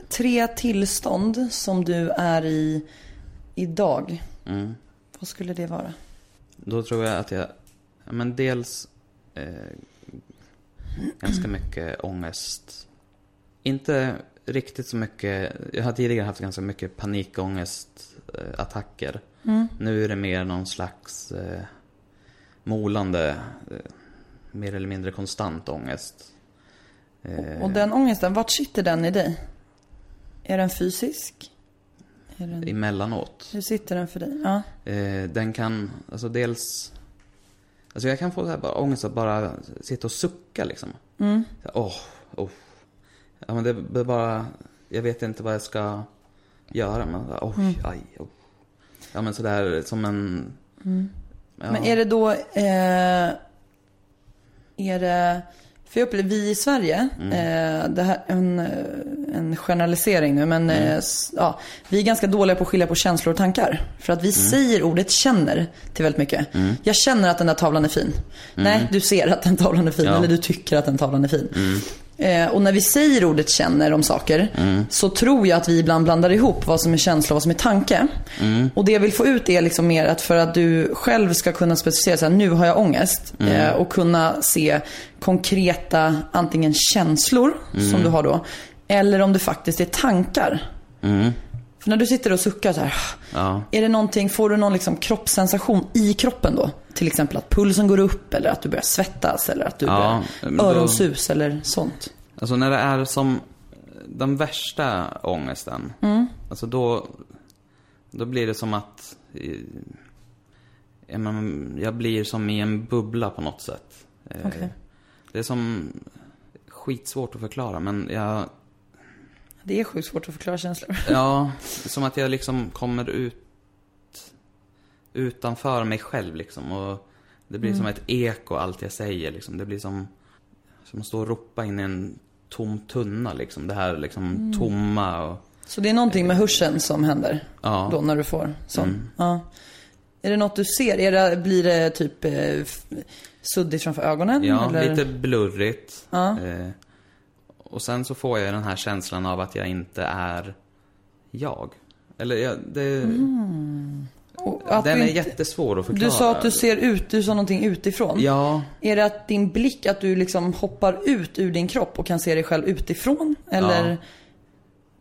tre tillstånd som du är i idag. Mm. Vad skulle det vara? Då tror jag att jag, ja, men dels eh, ganska mycket ångest. Inte riktigt så mycket, jag har tidigare haft ganska mycket panikångestattacker. Eh, attacker. Nu är det mer någon slags eh, molande, eh, mer eller mindre konstant ångest. Eh, Och den ångesten, vart sitter den i dig? Är den fysisk? Är den... Emellanåt. Hur sitter den för dig? Ja. Eh, den kan, alltså dels... Alltså jag kan få så här bara ångest att bara sitta och sucka liksom. Mm. Åh, oh, Ja men det är bara, jag vet inte vad jag ska göra. Men oj, aj, oh. Ja men sådär som en... Ja, Men är det då, eh, är det, för jag upplever, vi i Sverige, Mm. eh, det här en, eh, en generalisering nu, men Mm. eh, ja, vi är ganska dåliga på att skilja på känslor och tankar. För att vi Mm. säger ordet känner till väldigt mycket. Jag känner att den där tavlan är fin. Nej, du ser att den tavlan är fin, Mm. Ja. eller du tycker att den tavlan är fin. Eh, och när vi säger ordet känner om saker så tror jag att vi ibland blandar ihop vad som är känsla och vad som är tanke. Och det jag vill få ut är liksom mer att för att du själv ska kunna specificera så här, nu har jag ångest. Eh, och kunna se konkreta antingen känslor som du har då. Eller om det faktiskt är tankar. För när du sitter och suckar så här. Ja. Är det någonting, får du någon liksom kroppssensation i kroppen då? Till exempel att pulsen går upp eller att du börjar svettas eller att du Ja, börjar öronsus eller sånt. Alltså när det är som den värsta ångesten. Alltså då, då blir det som att eh, ja, men jag blir som i en bubbla på något sätt. Eh, Okej. Det är som skitsvårt att förklara men jag, Det är sjukt svårt att förklara känslor. ja, som att jag liksom kommer ut utanför mig själv liksom. Och det blir som ett eko allt jag säger liksom. Det blir som, som att stå och ropa in i en tom tunna liksom. Det här liksom tomma och, Så det är någonting med hörseln som händer ja. då när du får sån. Ja. Är det något du ser? Är det, blir det typ eh, suddigt framför ögonen? Ja, eller? lite blurrigt. Ja. Eh, och sen så får jag den här känslan av att jag inte är jag. Eller jag, det, att den är inte- jättesvår att förklara. Du sa att du ser ut, du sa någonting utifrån. Ja, Är det att din blick, att du liksom hoppar ut ur din kropp och kan se dig själv utifrån? Eller Ja.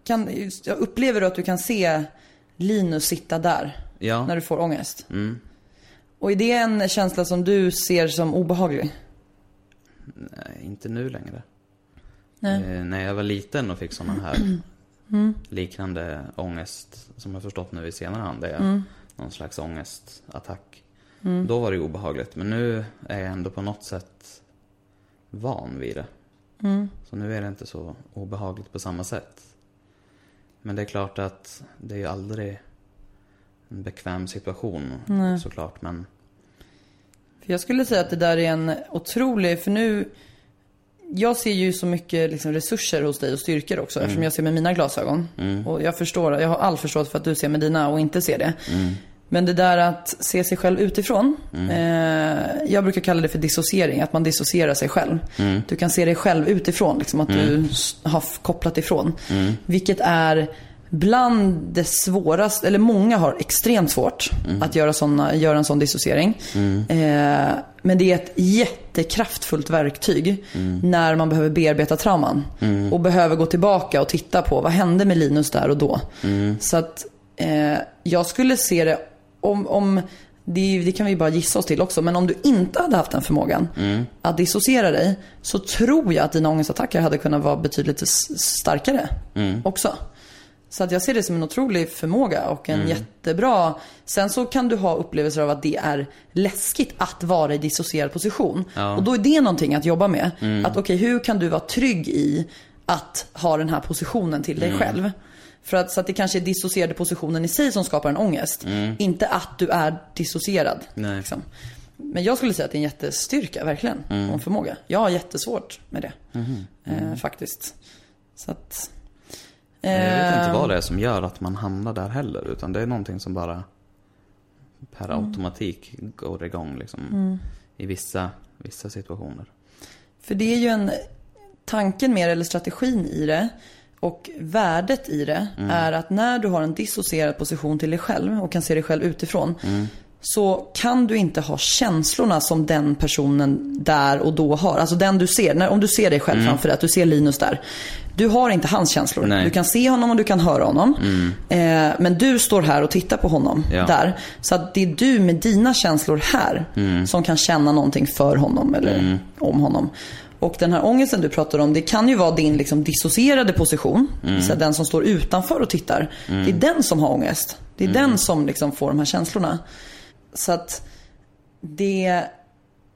kan, jag upplever du att du kan se Linus sitta där ja. när du får ångest? Mm. Och är det en känsla som du ser som obehaglig? Nej, inte nu längre. Nej. Eh, när jag var liten och fick såna här Mm. liknande ångest, som jag förstått nu i senare hand, det är Mm. någon slags ångestattack. Då var det obehagligt, men nu är jag ändå på något sätt van vid det. Mm. Så nu är det inte så obehagligt på samma sätt. Men det är klart att det är ju aldrig en bekväm situation såklart, men För jag skulle säga att det där är en otrolig, för nu jag ser ju så mycket liksom, resurser hos dig och styrkor också eftersom jag ser med mina glasögon. Och jag förstår, jag har all förståelse för att du ser med dina och inte ser det. Men det där att se sig själv utifrån. Eh, jag brukar kalla det för dissociering, att man dissocierar sig själv. Du kan se dig själv utifrån, liksom att du s- har kopplat ifrån. Vilket är bland det svåraste, eller många har extremt svårt att göra, såna, göra en sån dissociering. Eh, men det är ett jättekraftfullt verktyg när man behöver bearbeta trauman. Och behöver gå tillbaka och titta på vad hände med Linus där och då. Så att eh, jag skulle se det om, om det, det kan vi bara gissa oss till också. Men om du inte hade haft den förmågan att dissociera dig. Så tror jag att dina ångestattacker hade kunnat vara betydligt starkare också. Så att jag ser det som en otrolig förmåga och en jättebra... Sen så kan du ha upplevelser av att det är läskigt att vara i dissocierad position. Och då är det någonting att jobba med. Att okej, hur kan du vara trygg i att ha den här positionen till dig själv? För att, så att det kanske är dissocierade positionen i sig som skapar en ångest. Inte att du är dissocierad. Nej. Liksom. Men jag skulle säga att det är en jättestyrka, verkligen. Och en förmåga. Jag har jättesvårt med det. Eh, faktiskt. Så att... jag vet inte eh, vad det är som gör att man hamnar där heller. Utan det är någonting som bara per automatik går igång liksom. I vissa, vissa situationer. För det är ju en, tanken med det, eller strategin i det och värdet i det är att när du har en dissocierad position till dig själv och kan se dig själv utifrån. Så kan du inte ha känslorna som den personen där och då har. Alltså den du ser, när, om du ser dig själv framför dig, att du ser Linus där. Du har inte hans känslor. Nej. Du kan se honom och du kan höra honom. Eh, men du står här och tittar på honom Ja. där. Så att det är du med dina känslor här som kan känna någonting för honom eller om honom. Och den här ångesten du pratar om, det kan ju vara din liksom dissocierade position. Så den som står utanför och tittar. Det är den som har ångest. Det är den som liksom får de här känslorna. Så att det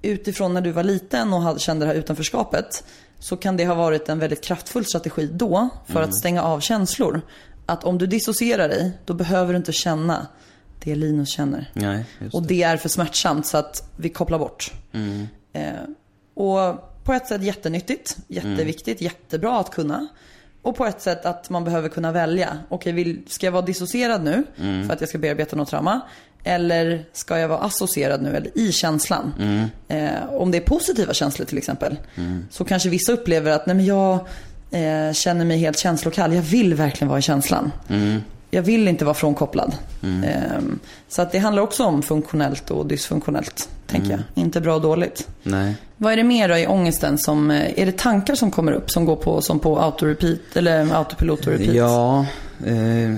utifrån när du var liten och hade- kände det här utanförskapet. Så kan det ha varit en väldigt kraftfull strategi då för att stänga av känslor. Att om du dissocierar dig, då behöver du inte känna det Linus känner. Nej, just Och det. det är för smärtsamt så att vi kopplar bort. Eh, och på ett sätt jättenyttigt, jätteviktigt, jättebra att kunna. Och på ett sätt att man behöver kunna välja. Okej, vill, ska jag vara dissocierad nu för att jag ska bearbeta något trauma? Eller ska jag vara associerad nu eller i känslan? Eh, om det är positiva känslor till exempel. Så kanske vissa upplever att nej men jag eh, känner mig helt känslokall. Jag vill verkligen vara i känslan. Jag vill inte vara frånkopplad. Ehm, så att det handlar också om funktionellt och dysfunktionellt, tänker jag. Inte bra och dåligt. Nej. Vad är det mer då i ångesten som, eh, är det tankar som kommer upp som går på, som på autorepeat, eller autopilot och repeat? Ja, eh,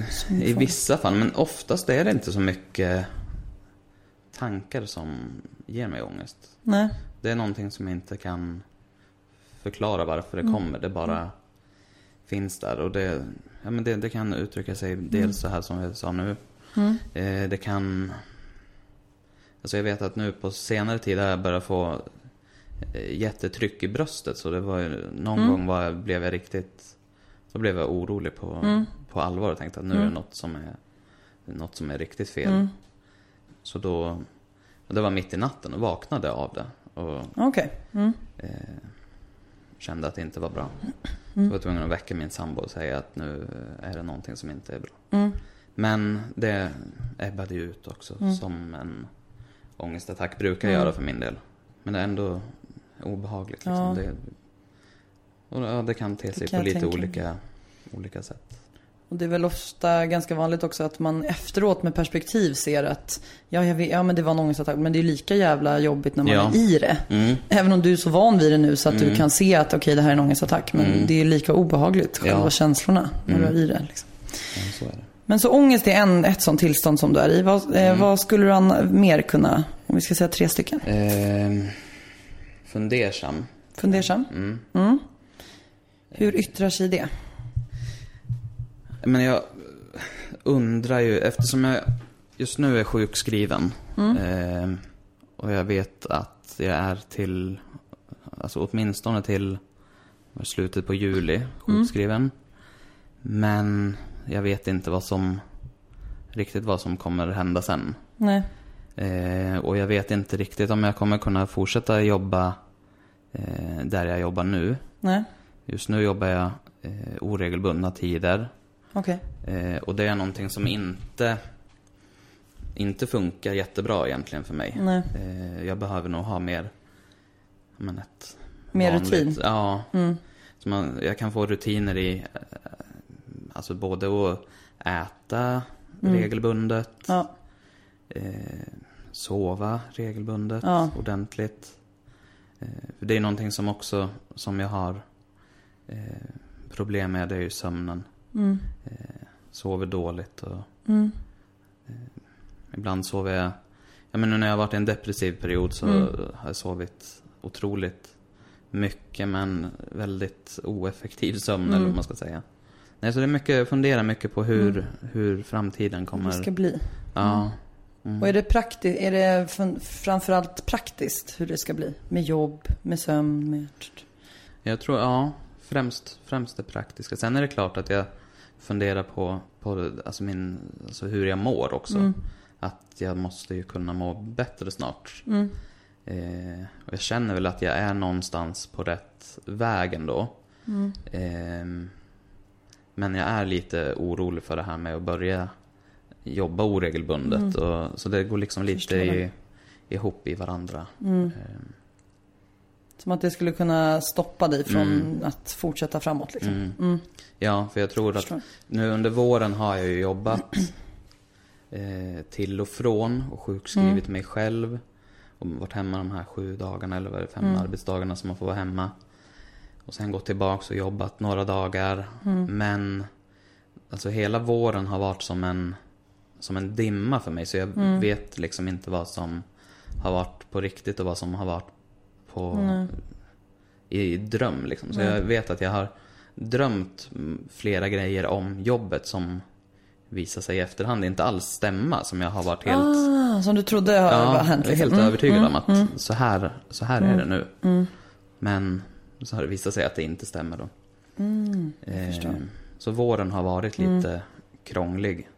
i vissa fall. Men oftast är det inte så mycket tankar som ger mig ångest. Nej. Det är någonting som jag inte kan förklara varför det Mm. kommer. Det bara finns där. Och det, ja, men det, det kan uttrycka sig Mm. dels så här som jag sa nu. Eh, det kan... Alltså jag vet att nu på senare tid har jag börjat få eh, jättetryck i bröstet. Så det var ju, någon Mm. gång var, jag- blev jag riktigt... Då blev jag orolig på, Mm. på allvar och tänkte att nu är det något som är, något som är riktigt fel. Mm. Så då... Och det var mitt i natten och vaknade av det. Okej. Mm. eh, kände att det inte var bra. Mm. Så var tvungen att väcka min sambo och säga att nu är det någonting som inte är bra. Mm. Men det ebbade ju ut också som en ångestattack brukar göra för min del. Men det är ändå obehagligt. Liksom. Ja. Det, och ja, det kan te sig på jag lite olika, olika sätt. Och det är väl ofta ganska vanligt också att man efteråt med perspektiv ser att ja, jag vet, ja men det var en ångestattack men det är lika jävla jobbigt när man Ja. är i det. Mm. Även om du är så van vid det nu så att du kan se att okej det här är en ångestattack. Men det är lika obehagligt, själva Ja. känslorna när du är i det. Liksom. Ja, så är det. Men så ångest är en, ett sånt tillstånd som du är i. Vad, eh, vad skulle du an- mer kunna, om vi ska säga tre stycken? Eh, fundersam. Fundersam? Mm. Hur yttrar sig det? Men jag undrar ju, eftersom jag just nu är sjukskriven. Eh, och jag vet att jag är till, alltså åtminstone till slutet på juli sjukskriven. Men jag vet inte vad som, riktigt vad som kommer hända sen. Nej. Eh, och jag vet inte riktigt om jag kommer kunna fortsätta jobba eh, där jag jobbar nu. Nej. Just nu jobbar jag eh, oregelbundna tider. Okej. Eh, och det är någonting som inte, inte funkar jättebra egentligen för mig. Nej. Eh, jag behöver nog ha mer, men ett Mer vanligt, rutin. Mm. Ja. Så man, jag kan få rutiner i, eh, alltså både att äta regelbundet, Mm. Ja. eh, sova regelbundet, Ja. ordentligt. Eh, det är någonting som också, som jag har eh, problem med, det är ju sömnen. Mm. Eh, sover dåligt och eh, ibland sover jag, ja men nu när jag har varit i en depressiv period så Mm. har jag sovit otroligt mycket men väldigt oeffektiv sömn Mm. eller vad man ska säga. Nej, så det är mycket, jag funderar mycket på hur, hur framtiden kommer... det ska bli. Ja. Och är det, prakti- är det framförallt praktiskt hur det ska bli? Med jobb, med sömn, med... Jag tror, ja, främst, främst det praktiska. Sen är det klart att jag funderar på, på alltså min, alltså hur jag mår också. Att jag måste ju kunna må bättre snart. Eh, och jag känner väl att jag är någonstans på rätt väg ändå. Eh, men jag är lite orolig för det här med att börja jobba oregelbundet. Och, så det går liksom lite i, ihop i varandra. Mm. Eh, Som att det skulle kunna stoppa dig från att fortsätta framåt liksom. Mm. Ja, för jag tror att nu under våren har jag ju jobbat eh, till och från och sjukskrivit mig själv. Och varit hemma de här sju dagarna eller vad det, fem arbetsdagarna som man får vara hemma. Och sen gått tillbaks och jobbat några dagar. Men alltså hela våren har varit som en, som en dimma för mig. Så jag vet liksom inte vad som har varit på riktigt och vad som har varit på i dröm liksom. Så jag vet att jag har drömt mm, flera grejer om jobbet som visar sig i efterhand inte alls stämma. Som jag har varit helt, Ah, som du trodde har ja, hänt liksom. helt Mm, övertygad mm, om att mm. så, här, så här är det nu. Men så har det visat sig att det inte stämmer då. Mm, eh, så våren har varit lite krånglig.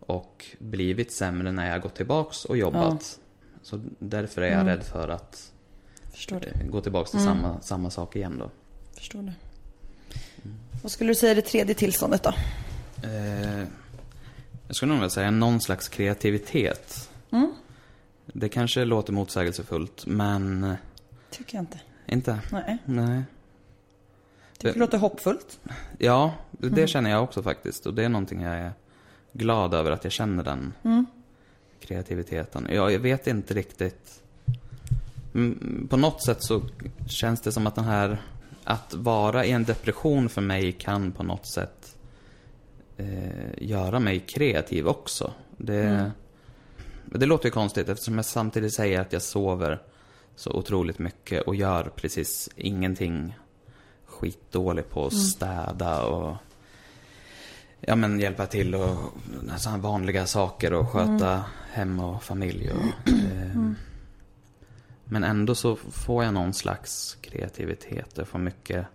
Och blivit sämre när jag gått tillbaks och jobbat. Så därför är jag Mm. rädd för att Förstår det. gå tillbaks till samma, samma sak igen då. Förstår det. Vad skulle du säga är det tredje tillståndet då? Eh, jag skulle nog vilja säga någon slags kreativitet. Det kanske låter motsägelsefullt, men eh, Tycker jag inte. inte. Nej. Nej. Tycker det låter hoppfullt. Ja, det känner jag också faktiskt. Och det är någonting jag är glad över att jag känner den kreativiteten. Ja, jag vet inte riktigt. Mm, På något sätt så känns det som att den här, att vara i en depression för mig kan på något sätt eh, göra mig kreativ också. Det, det låter ju konstigt eftersom jag samtidigt säger att jag sover så otroligt mycket och gör precis ingenting skitdålig på att städa och ja, men hjälpa till och sådana vanliga saker och sköta hem och familj. Och, eh, Men ändå så får jag någon slags kreativitet. Jag får mycket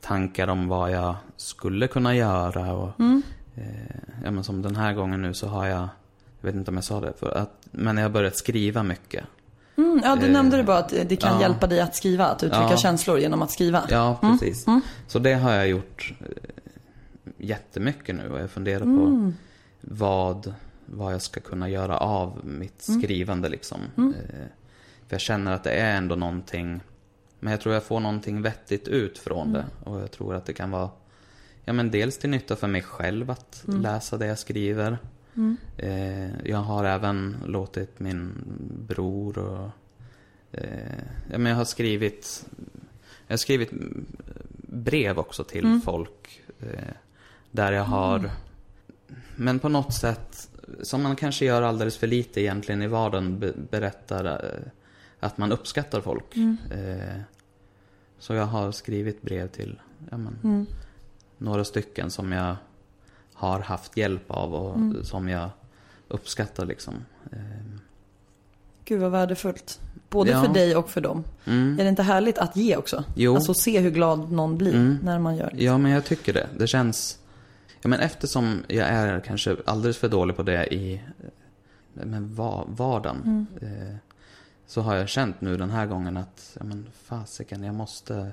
tankar om vad jag skulle kunna göra. Och, eh, ja, men som den här gången nu så har jag, jag vet inte om jag sa det, för att, men jag har börjat skriva mycket. Mm, ja, du Eh, nämnde det bara att det kan ja. hjälpa dig att skriva, att uttrycka Ja. känslor genom att skriva. Ja, precis. Så det har jag gjort eh, jättemycket nu och jag funderar på vad, vad jag ska kunna göra av mitt skrivande liksom. Eh, För jag känner att det är ändå någonting, men jag tror jag får någonting vettigt ut från det. Och jag tror att det kan vara, ja men dels till nytta för mig själv att läsa det jag skriver. Eh, jag har även låtit min bror och eh, ja, men jag har skrivit jag har skrivit brev också till folk. Eh, där jag har, men på något sätt, som man kanske gör alldeles för lite egentligen i vardagen, be, berättar att man uppskattar folk. Eh, så jag har skrivit brev till ja, men, några stycken som jag har haft hjälp av och som jag uppskattar liksom. Eh, Gud vad värdefullt. Både Ja. för dig och för dem. mm. Är det inte härligt att ge också? Jo. Alltså se hur glad någon blir Mm. när man gör det. Ja, men jag tycker det. Det känns... Ja, men eftersom jag är kanske alldeles för dålig på det i eh, men va, vardagen. Eh, så har jag känt nu den här gången att, ja men fasiken, jag måste...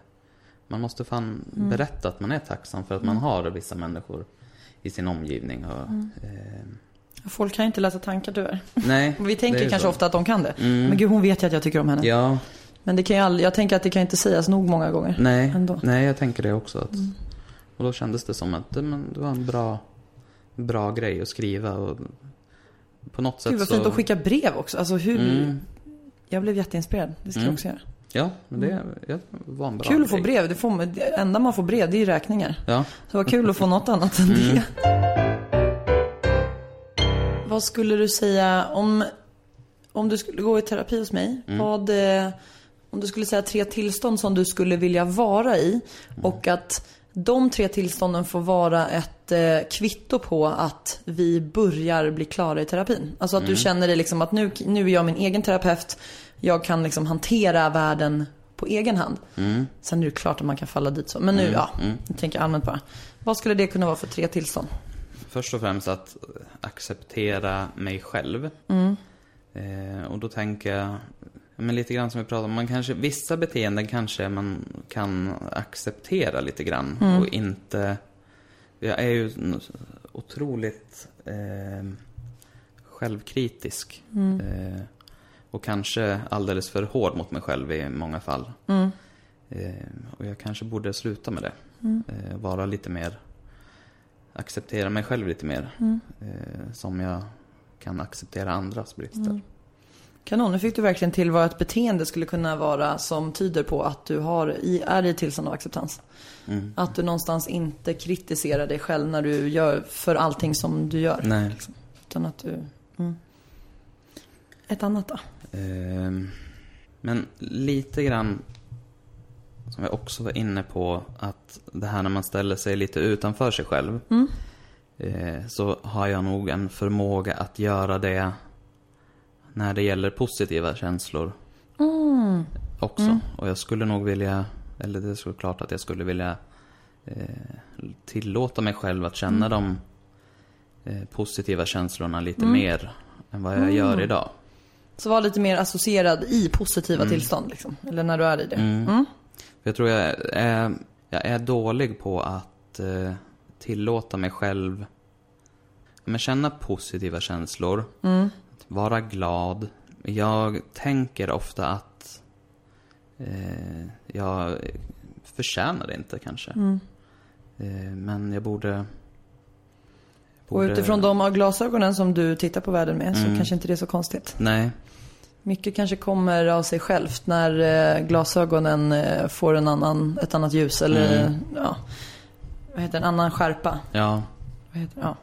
Man måste fan berätta att man är tacksam för att man har vissa människor i sin omgivning. Och, eh, Folk kan inte läsa tankar tyvärr. nej, Vi tänker ju kanske så. ofta att de kan det. Mm. Men gud hon vet ju att jag tycker om henne. Ja, Men det kan ju aldrig, jag tänker att det kan inte sägas nog många gånger. nej, Ändå. nej, jag tänker det också. Att, Mm. Och då kändes det som att det, men, det var en bra, bra grej att skriva. Och på något sätt Gud vad så... fint att skicka brev också. Alltså hur... Mm. Jag blev jätteinspirerad. Det ska jag Mm. också göra. Ja, men det, det var en bra Kul att få brev. Det, får, det enda man får brev det är ju räkningar. Ja. Så vad kul att få något annat än det. Vad skulle du säga om, om du skulle gå i terapi hos mig? Vad, eh, om du skulle säga tre tillstånd som du skulle vilja vara i och att de tre tillstånden får vara ett eh, kvitto på att vi börjar bli klara i terapin. Alltså att du känner dig liksom att nu, nu är jag min egen terapeut. Jag kan liksom hantera världen på egen hand. Sen är det klart att man kan falla dit så. Men nu, ja, jag tänker allmänt bara. Vad skulle det kunna vara för tre tillstånd? Först och främst att acceptera mig själv. Eh, och då tänker jag, ja, men lite grann som vi pratade om, man kanske, vissa beteenden kanske man kan acceptera lite grann. Och inte, jag är ju otroligt eh, självkritisk. Eh, och kanske alldeles för hård mot mig själv i många fall. Eh, och jag kanske borde sluta med det. Eh, vara lite mer acceptera mig själv lite mer. Eh, som jag kan acceptera andras brister. Kanon, nu fick du verkligen till vad ett beteende skulle kunna vara som tyder på att du har i, är i tillstånd av acceptans. Mm. Att du någonstans inte kritiserar dig själv när du gör för allting som du gör. Nej. Liksom. Utan att du... Mm. Ett annat då? Ehm, men lite grann som jag också var inne på att det här när man ställer sig lite utanför sig själv. eh, så har jag nog en förmåga att göra det när det gäller positiva känslor också. Och jag skulle nog vilja, eller det är såklart att jag skulle vilja eh, tillåta mig själv att känna de eh, positiva känslorna lite mer än vad jag gör idag. Så var lite mer associerad i positiva tillstånd liksom. Eller när du är i det. Mm. Jag tror jag är, jag är dålig på att eh, tillåta mig själv men känna positiva känslor. Vara glad. Jag tänker ofta att eh, jag förtjänar det inte kanske. Mm. Eh, men jag borde... Och borde- utifrån de glasögonen som du tittar på världen med så Mm. kanske inte det är så konstigt. Nej, Mycket kanske kommer av sig självt när eh, glasögonen eh, får en annan, ett annat ljus eller Mm. ja, vad heter en annan skärpa. ja. Vad heter? Ja,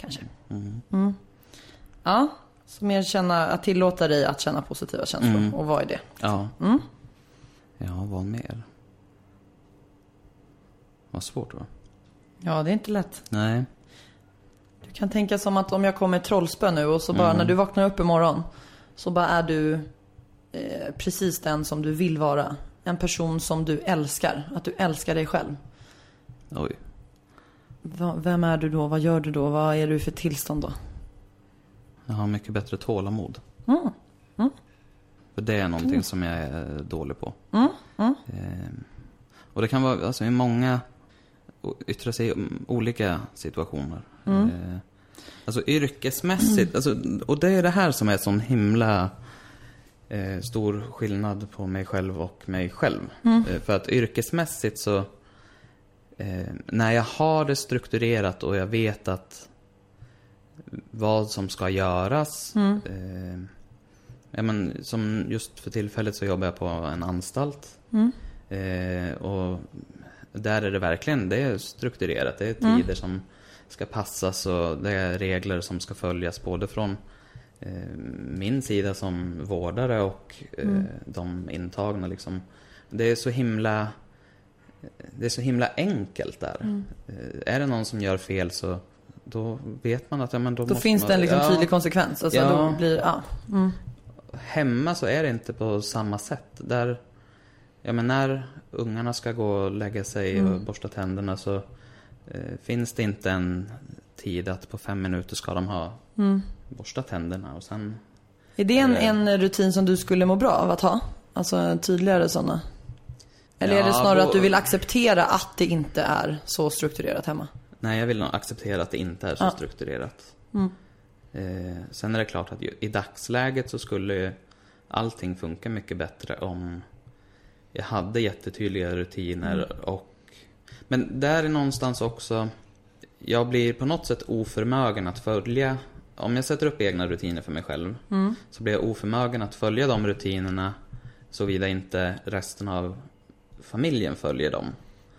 kanske. Mm. Mm. Ja, så mer känna, att tillåta dig att känna positiva känslor Mm. och vad är det? Ja. Mm. Ja, vad mer? Vad svårt va? Ja, det är inte lätt. Nej. Du kan tänka som att om jag kommer trollspö nu och så bara när du vaknar upp imorgon så bara är du eh, precis den som du vill vara. En person som du älskar. Att du älskar dig själv. Oj. Va, vem är du då? Vad gör du då? Vad är du för tillstånd då? Jag har mycket bättre tålamod. Mm. För det är någonting som jag är dålig på. Mm. Mm. Eh, och det kan vara alltså, i många, yttra sig i olika situationer. Mm. Eh, alltså yrkesmässigt, alltså, och det är det här som är sån himla eh, stor skillnad på mig själv och mig själv. Mm. Eh, för att yrkesmässigt så, eh, när jag har det strukturerat och jag vet att vad som ska göras. Mm. Eh, ja, men, som just för tillfället så jobbar jag på en anstalt. Mm. Eh, och där är det verkligen det är strukturerat. Det är Mm. tider som ska passas och det är regler som ska följas både från eh, min sida som vårdare och eh, Mm. de intagna. Liksom. Det är så himla det är så himla enkelt där. Mm. Eh, är det någon som gör fel så då vet man att ja, men då, Då måste finns man, det en liksom ja, tydlig konsekvens. Alltså, Ja. då blir, ja. Mm. Hemma så är det inte på samma sätt. Där, ja men när ungarna ska gå och lägga sig Mm. och borsta tänderna så eh, finns det inte en tid att på fem minuter ska de ha Mm. borstat tänderna och sen... Är det en, Eh. en rutin som du skulle må bra av att ha? Alltså tydligare sådana? Eller är det Ja, snarare att du vill acceptera att det inte är så strukturerat hemma? Nej, jag vill nog acceptera att det inte är så Ja. strukturerat. Mm. Eh, sen är det klart att ju, i dagsläget så skulle ju allting funka mycket bättre om jag hade jättetydliga rutiner Mm. och... Men där är någonstans också... Jag blir på något sätt oförmögen att följa... Om jag sätter upp egna rutiner för mig själv Mm. så blir jag oförmögen att följa de rutinerna såvida inte resten av familjen följer dem.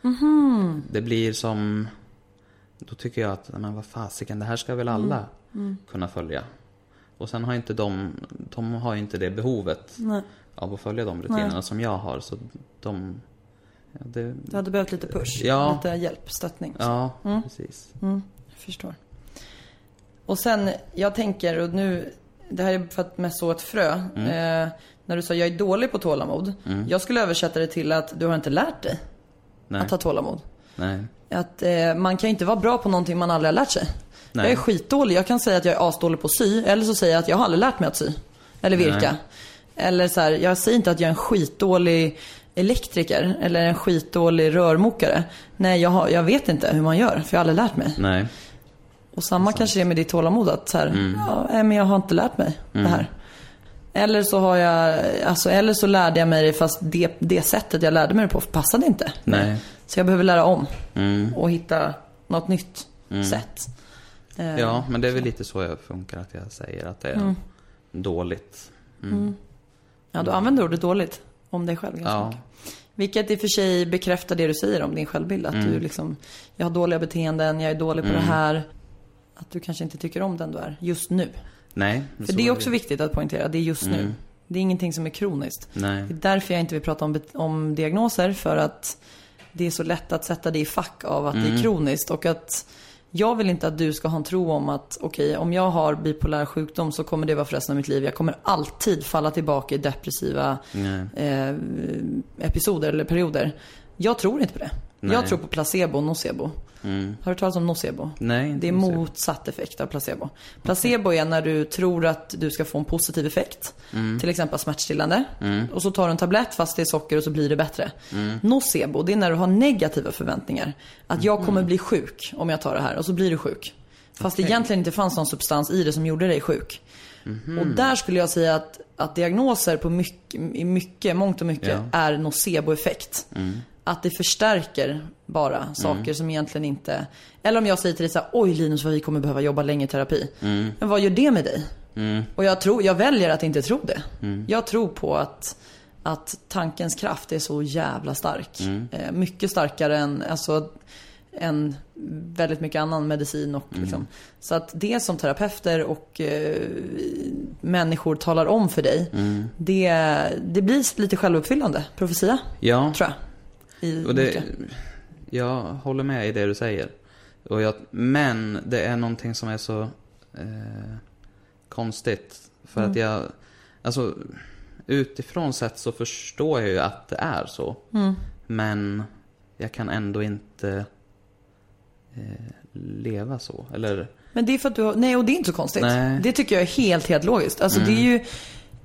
Mhm. Det blir som... Då tycker jag att, men vad fasiken, det här ska väl alla Mm. kunna följa. Och sen har inte de, de har inte det behovet Nej. av att följa de rutinerna Nej. som jag har. Så de... Ja, det, Du hade behövt lite push, Ja. lite hjälp, stöttning. ja Mm. precis. Mm, jag förstår. Och sen, jag tänker, och nu, det här är för att mest så ett frö. Eh, när du sa jag är dålig på tålamod. Jag skulle översätta det till att du har inte lärt dig Nej. att ha tålamod. Nej. Att eh, man kan inte vara bra på någonting man aldrig har lärt sig. Nej. Jag är skitdålig. Jag kan säga att jag är asdålig på att sy. Eller så säger jag att jag har aldrig lärt mig att sy. Eller virka. Nej. Eller så här, jag säger inte att jag är en skitdålig elektriker. Eller en skitdålig rörmokare. Nej, jag, har, jag vet inte hur man gör. För jag har aldrig lärt mig. Nej. Och samma kanske det är med ditt tålamod. Att så här, Mm. ja, men jag har inte lärt mig det här. Eller så har jag, alltså, eller så lärde jag mig det fast det, det sättet jag lärde mig det på passade inte. Nej. Så jag behöver lära om Mm. och hitta något nytt sätt. Eh, Ja, men det är väl lite så jag funkar, att jag säger att det är Mm. dåligt. Mm. Ja, du använder ordet dåligt om dig själv ganska Ja. mycket. Vilket i och för sig bekräftar det du säger om din självbild. Att Mm. du liksom, jag har dåliga beteenden, jag är dålig på det här. Att du kanske inte tycker om den du är just nu. Nej. För så det är också viktigt att poängtera, det är just nu. Mm. Det är ingenting som är kroniskt. Nej. Det är därför jag inte vill prata om, om diagnoser. För att det är så lätt att sätta det i fack av att det Mm. är kroniskt. Och att jag vill inte att du ska ha en tro om att okej, om jag har bipolär sjukdom så kommer det vara för resten av mitt liv. Jag kommer alltid falla tillbaka i depressiva eh, episoder eller perioder. Jag tror inte på det. Nej. Jag tror på placebo och nocebo. Mm. Har du talas om nocebo? Nej, inte Det är motsatt effekt av placebo. Placebo är när du tror att du ska få en positiv effekt. Mm. Till exempel smärtstillande. Och så tar du en tablett fast det är socker och så blir det bättre. Nocebo, det är när du har negativa förväntningar. Att jag kommer bli sjuk om jag tar det här och så blir du sjuk. Fast det Okej. egentligen inte fanns någon substans i det som gjorde dig sjuk. Och där skulle jag säga att, att diagnoser på mycket, i mycket, mångt och mycket Ja. är noceboeffekt. Att det förstärker bara saker som egentligen inte... Eller om jag säger till dig så här, oj Linus vad vi kommer behöva jobba länge i terapi. Men vad gör det med dig? Och jag, tror, jag väljer att inte tro det. Jag tror på att, att tankens kraft är så jävla stark. Eh, mycket starkare än, alltså, än väldigt mycket annan medicin. Och, liksom. Så att det som terapeuter och eh, människor talar om för dig, det, det blir lite självuppfyllande profetia, Ja, tror jag. I och det, mycket. jag håller med i det du säger. Och jag, men det är någonting som är så eh, konstigt. För att jag, alltså utifrån sett så förstår jag ju att det är så. Men jag kan ändå inte eh, leva så. Eller, Men det är för att du har, nej och det är inte så konstigt. Nej. Det tycker jag är helt, helt logiskt. Alltså det är ju,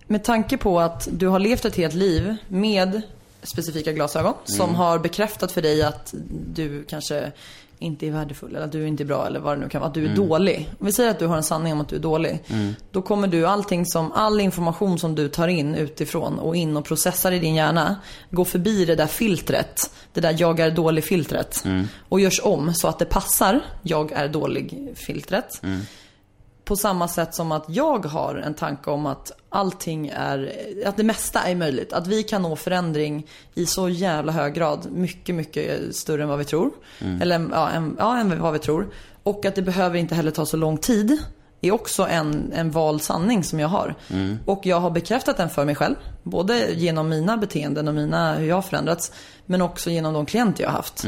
med tanke på att du har levt ett helt liv med specifika glasögon som har bekräftat för dig att du kanske inte är värdefull eller att du inte är bra eller vad det nu kan vara. Att du är dålig. Om vi säger att du har en sanning om att du är dålig. Då kommer du allting som, all information som du tar in utifrån och in och processar i din hjärna. Gå förbi det där filtret. Det där jag är dålig filtret. Och görs om så att det passar jag är dålig filtret. På samma sätt som att jag har en tanke om att allting är, att det mesta är möjligt. Att vi kan nå förändring i så jävla hög grad. Mycket, mycket större än vad vi tror. Eller ja, än, ja, än vad vi tror. Och att det behöver inte heller ta så lång tid. Är också en, en vald sanning som jag har. Och jag har bekräftat den för mig själv. Både genom mina beteenden och mina, hur jag har förändrats. Men också genom de klienter jag har haft.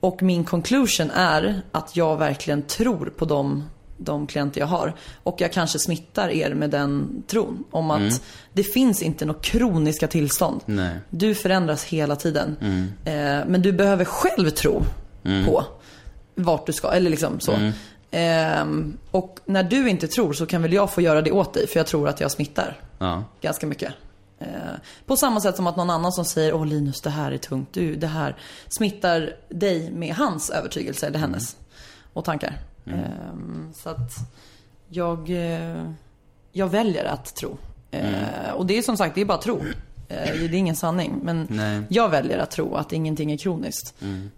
Och min conclusion är att jag verkligen tror på de de klienter jag har. Och jag kanske smittar er med den tron. Om att det finns inte några kroniska tillstånd. Nej. Du förändras hela tiden. Eh, men du behöver själv tro på vart du ska. Eller liksom så. Ehm, och när du inte tror så kan väl jag få göra det åt dig. För jag tror att jag smittar ja. ganska mycket. Eh, på samma sätt som att någon annan som säger Åh Linus det här är tungt. Du, det här smittar dig med hans övertygelse eller hennes. Och tankar. Eh, så att jag, eh, jag väljer att tro. Eh, och det är som sagt, det är bara tro. Eh, det är ingen sanning. Men Nej. jag väljer att tro att ingenting är kroniskt.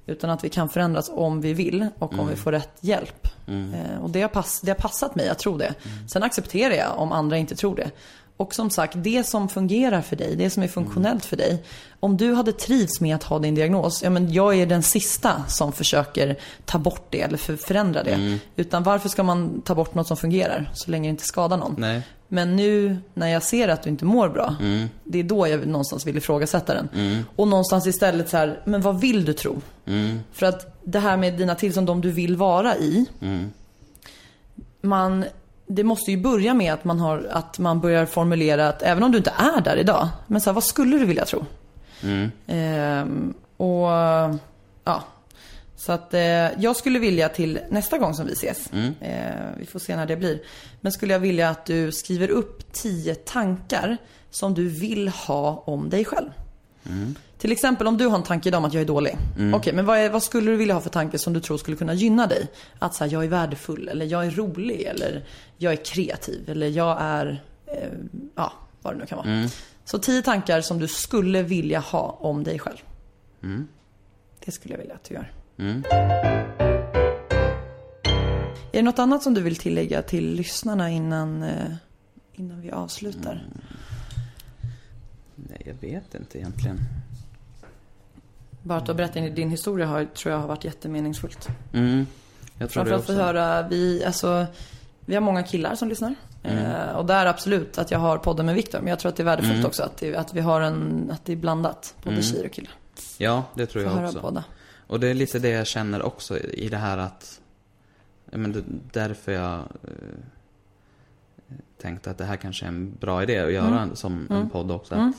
Utan att vi kan förändras om vi vill och om vi får rätt hjälp. Eh, och det har, pass, det har passat mig att tro det. Sen accepterar jag om andra inte tror det. Och som sagt, det som fungerar för dig, det som är funktionellt för dig. Om du hade trivts med att ha din diagnos, ja men jag är den sista som försöker ta bort det eller för, förändra det. Utan varför ska man ta bort något som fungerar så länge det inte skadar någon? Nej. Men nu när jag ser att du inte mår bra, det är då jag någonstans vill ifrågasätta den. Och någonstans istället så här, men vad vill du tro? För att det här med dina tillstånd, de du vill vara i. Man, det måste ju börja med att man, har, att man börjar formulera att även om du inte är där idag, men så här, vad skulle du vilja tro? Ehm, och ja, så att eh, jag skulle vilja till nästa gång som vi ses, eh, vi får se när det blir. Men skulle jag vilja att du skriver upp tio tankar som du vill ha om dig själv. Till exempel om du har en tanke idag om att jag är dålig. Okej, men vad, är, vad skulle du vilja ha för tanke som du tror skulle kunna gynna dig? Att säga jag är värdefull, eller jag är rolig, eller jag är kreativ, eller jag är, eh, ja, vad det nu kan vara. Så tio tankar som du skulle vilja ha om dig själv. Det skulle jag vilja att du gör. Är det något annat som du vill tillägga till lyssnarna innan, eh, innan vi avslutar? Nej, jag vet inte egentligen. Bara att du har berättat din historia har, tror jag har varit jättemeningsfullt. Mm. Jag tror det Framförallt få också. höra, vi, alltså, vi har många killar som lyssnar. Mm. Eh, och där absolut att jag har podden med Viktor. Men jag tror att det är värdefullt Mm. också att, det, att vi har en, att det är blandat. Både tjejer och killar. Ja, det tror Få jag höra också. båda. Och det är lite det jag känner också i det här att... Men det, därför jag eh, tänkte att det här kanske är en bra idé att göra Mm. som en podd också. Att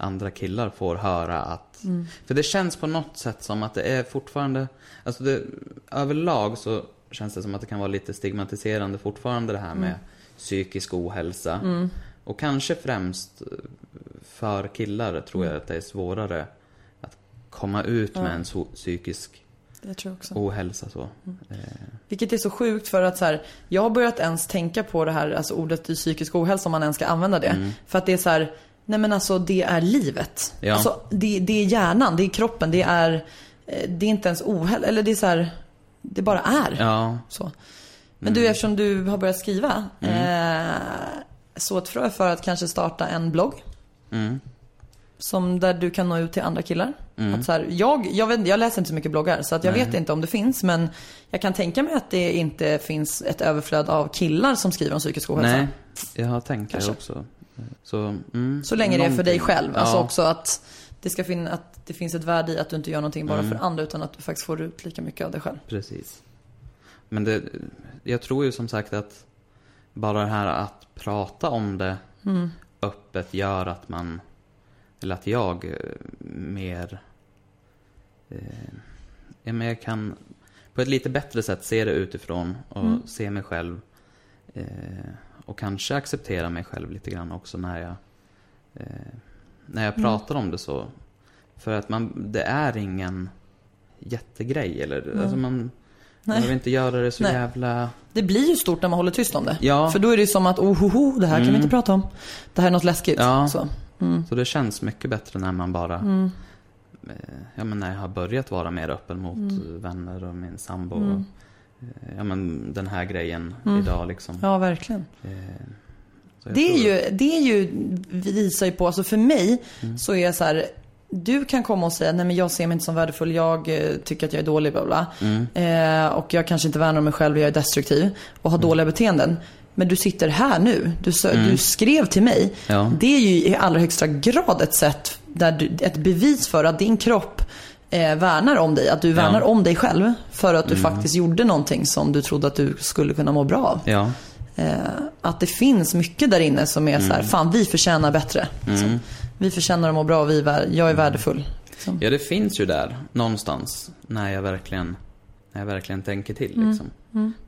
andra killar får höra att... Mm. För det känns på något sätt som att det är fortfarande... Alltså det, överlag så känns det som att det kan vara lite stigmatiserande fortfarande det här med Mm. psykisk ohälsa. Och kanske främst för killar tror jag att det är svårare att komma ut med en so- psykisk Det tror jag också. ohälsa så. Mm. Eh, Vilket är så sjukt för att så här, jag har börjat ens tänka på det här, alltså ordet psykisk ohälsa om man ens ska använda det. Mm. För att det är så här, nej men alltså det är livet. Ja. Alltså det, det är hjärnan, det är kroppen, det är, eh, det är inte ens ohälsa, eller det är så här, det bara är. ja, Så. Men du, eftersom du har börjat skriva, eh, så ett frö för att kanske starta en blogg. mm, Som där du kan nå ut till andra killar. Mm. Att så här, jag, jag, vet, jag läser inte så mycket bloggar så att jag Nej. vet inte om det finns. Men jag kan tänka mig att det inte finns ett överflöd av killar som skriver om psykisk ohälsa. nej, jag har tänkt Kanske. det också. Så, mm, Så länge det är för dig någonting. själv. Alltså Ja, också att det, ska fin- att det finns ett värde i att du inte gör någonting bara Mm. för andra utan att du faktiskt får ut lika mycket av dig själv. Precis. Men det, jag tror ju som sagt att bara det här att prata om det Mm. öppet gör att man, eller att jag eh, mer, eh, jag kan på ett lite bättre sätt se det utifrån och Mm. se mig själv eh, och kanske acceptera mig själv lite grann också när jag, eh, när jag Mm. pratar om det så. För att man, det är ingen jättegrej eller, alltså man, man Nej. behöver inte göra det så Nej. jävla... Det blir ju stort när man håller tyst om det. Ja. För då är det ju som att, oh, ho, ho, det här kan vi Mm. inte prata om. Det här är något läskigt. Ja. Så. Mm. Så det känns mycket bättre när man bara, eh, ja men när jag har börjat vara mer öppen mot Mm. vänner och min sambo. Och, ja men den här grejen Mm. idag liksom. Ja, verkligen. Eh, Det är, ju, det är ju, visar ju på, alltså för mig Mm. så är jag så här, du kan komma och säga, nej men jag ser mig inte som värdefull, jag eh, tycker att jag är dålig, bla bla. Mm. Eh, och jag kanske inte värnar om mig själv, jag är destruktiv och har dåliga beteenden. Men du sitter här nu, du, du skrev till mig. Mm. Ja. Det är ju i allra högsta grad ett sätt, där du, ett bevis för att din kropp eh, värnar om dig. Att du värnar om dig själv. För att du Mm. faktiskt gjorde någonting som du trodde att du skulle kunna må bra av. Ja, Eh, att det finns mycket där inne som är så Mm. här, fan vi förtjänar bättre. Liksom. Vi förtjänar att må bra, vi är, jag är värdefull. Liksom. ja det finns ju där någonstans när jag verkligen, när jag verkligen tänker till Mm. liksom.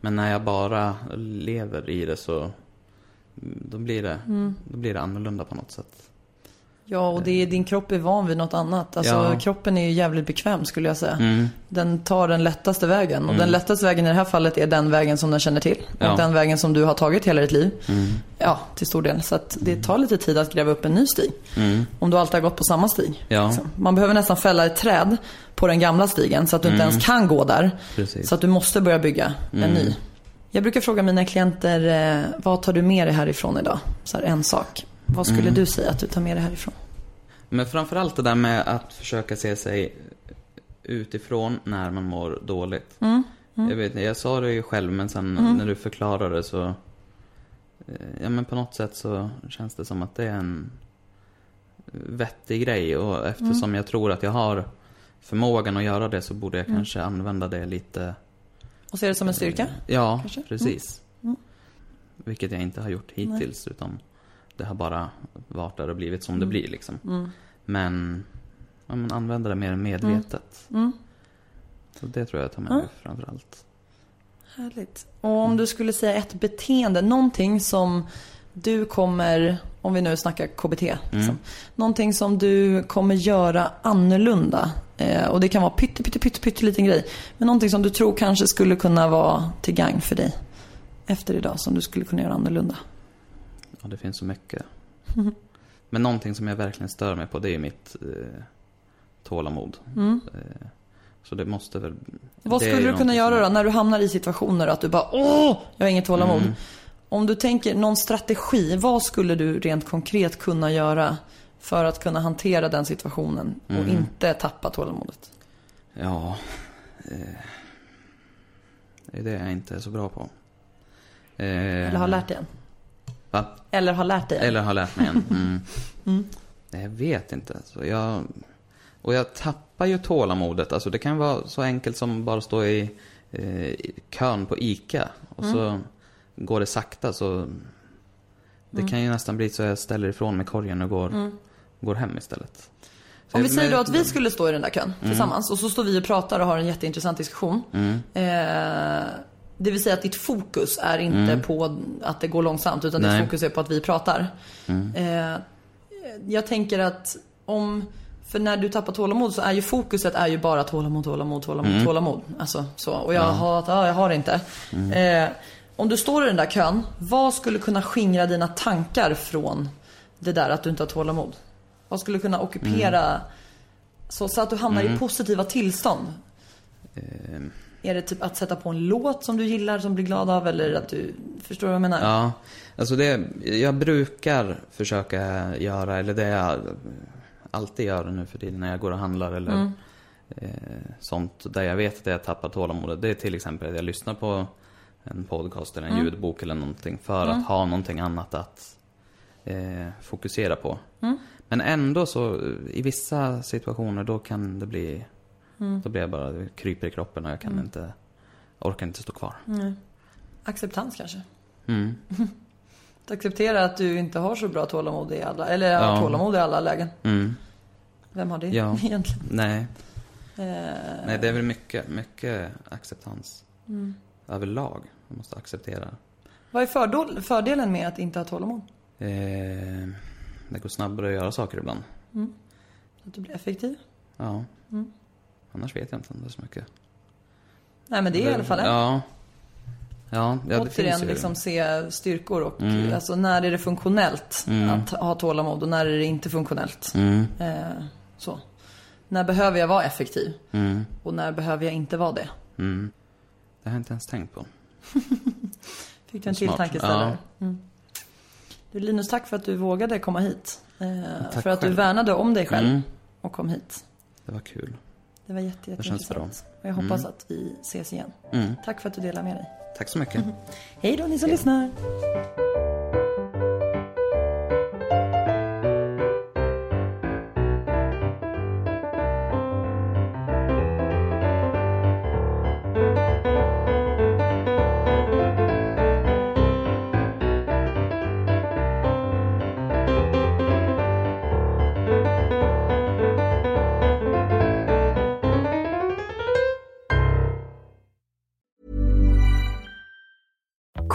Men när jag bara lever i det så, mm, då blir det, Mm. då blir det annorlunda på något sätt. Ja, och det är, din kropp är van vid något annat. Alltså, Ja. Kroppen är ju jävligt bekväm skulle jag säga. Mm. Den tar den lättaste vägen. Och den lättaste vägen i det här fallet är den vägen som den känner till. Och Ja. den vägen som du har tagit hela ditt liv. Mm. Ja, till stor del. Så att det tar lite tid att gräva upp en ny stig. Mm. Om du alltid har gått på samma stig. Ja. Liksom. Man behöver nästan fälla ett träd på den gamla stigen så att du inte ens kan gå där. Mm. Precis. Så att du måste börja bygga en Mm. ny. Jag brukar fråga mina klienter, eh, vad tar du med dig härifrån idag? Så här, en sak. Vad skulle Mm. du säga att du tar med dig härifrån? Men framförallt det där med att försöka se sig utifrån när man mår dåligt. Mm. Jag, vet, jag sa det ju själv men sen när du förklarade det så... eh, Ja men på något sätt så känns det som att det är en vettig grej och eftersom Mm. jag tror att jag har förmågan att göra det så borde jag kanske använda det lite... Och ser det som en styrka? Ja, Kanske? Mm. precis. Vilket jag inte har gjort hittills utan det har bara varit där och blivit som det blir liksom. Mm. Men, ja, men använda det mer medvetet. Mm. Så det tror jag tar med mig framförallt. Härligt. Och om du skulle säga ett beteende, någonting som du kommer, om vi nu snackar KBT, liksom, någonting som du kommer göra annorlunda. Eh, och det kan vara pytte, pytte, pytte, pytte liten grej. Men någonting som du tror kanske skulle kunna vara till gagn för dig efter idag, som du skulle kunna göra annorlunda. Ja, det finns så mycket. Men någonting som jag verkligen stör mig på det är mitt eh, tålamod. Eh, så det måste väl... Mm. Vad skulle du kunna göra som- då när du hamnar i situationer att du bara åh, jag har inget tålamod. Mm. Om du tänker någon strategi, vad skulle du rent konkret kunna göra för att kunna hantera den situationen och Mm. inte tappa tålamodet? Ja... Eh, det är det jag inte är så bra på. Eh, Eller har lärt dig än? Va? Eller har lärt dig än? Eller har lärt mig en. Mm. Nej, jag vet inte. Så jag, och jag tappar ju tålamodet. Alltså det kan vara så enkelt som bara stå i eh, kön på ICA. Och så går det sakta så... Det kan ju nästan bli så jag ställer ifrån mig korgen och går, går hem istället. Så Om vi jag- säger då att vi skulle stå i den där kön tillsammans och så står vi och pratar och har en jätteintressant diskussion. Eh, det vill säga att ditt fokus är inte på att det går långsamt utan Nej. ditt fokus är på att vi pratar. Eh, jag tänker att om För när du tappar tålamod så är ju fokuset är ju bara tålamod, tålamod, tålamod, Mm. tålamod. Alltså så. Och jag har, ja, jag har det inte. Mm. Eh, om du står i den där kön, vad skulle kunna skingra dina tankar från det där att du inte har tålamod? Vad skulle kunna ockupera, Mm. så, så att du hamnar i positiva tillstånd? Är det typ att sätta på en låt som du gillar, som du blir glad av? Eller att du, förstår du vad jag menar? Ja, alltså det, jag brukar försöka göra, eller det jag alltid gör nu för tiden när jag går och handlar eller Mm. eh, sånt där jag vet att jag tappar tålamodet. Det är till exempel att jag lyssnar på en podcast eller en Mm. ljudbok eller någonting för att ha någonting annat att eh, fokusera på. Mm. Men ändå så, i vissa situationer då kan det bli, Mm. då blir jag bara, kryper i kroppen och jag kan inte, jag orkar inte stå kvar. Acceptans kanske? Mm. Att acceptera att du inte har så bra tålamod i alla, eller Ja. tålamod i alla lägen. Mm. Vem har det Ja. egentligen? Nej. Eh, Nej, det är väl mycket, mycket acceptans. Mm. Överlag. Man måste acceptera. vad är fördel, fördelen med att inte ha tålamod? Eh, det går snabbare att göra saker ibland. Att du blir effektiv? Ja. Mm. Annars vet jag inte om det är så mycket. Nej men det är i alla fall en. Ja. Ja, ja det Återigen finns ju. liksom se styrkor och Mm. alltså när är det funktionellt att ha tålamod och när är det inte funktionellt. Mm, Eh, så. När behöver jag vara effektiv? mm, Och när behöver jag inte vara det? mm. Det har jag inte ens tänkt på. Fick du en till tankeställare? Mm. Du Linus, tack för att du vågade komma hit. Eh, för att du själv. värnade om dig själv Mm. och kom hit. Det var kul. Det var jätte, jätteintressant. Och jag hoppas att vi ses igen. Mm. Tack för att du delar med dig. Tack så mycket. Hej då ni som lyssnar.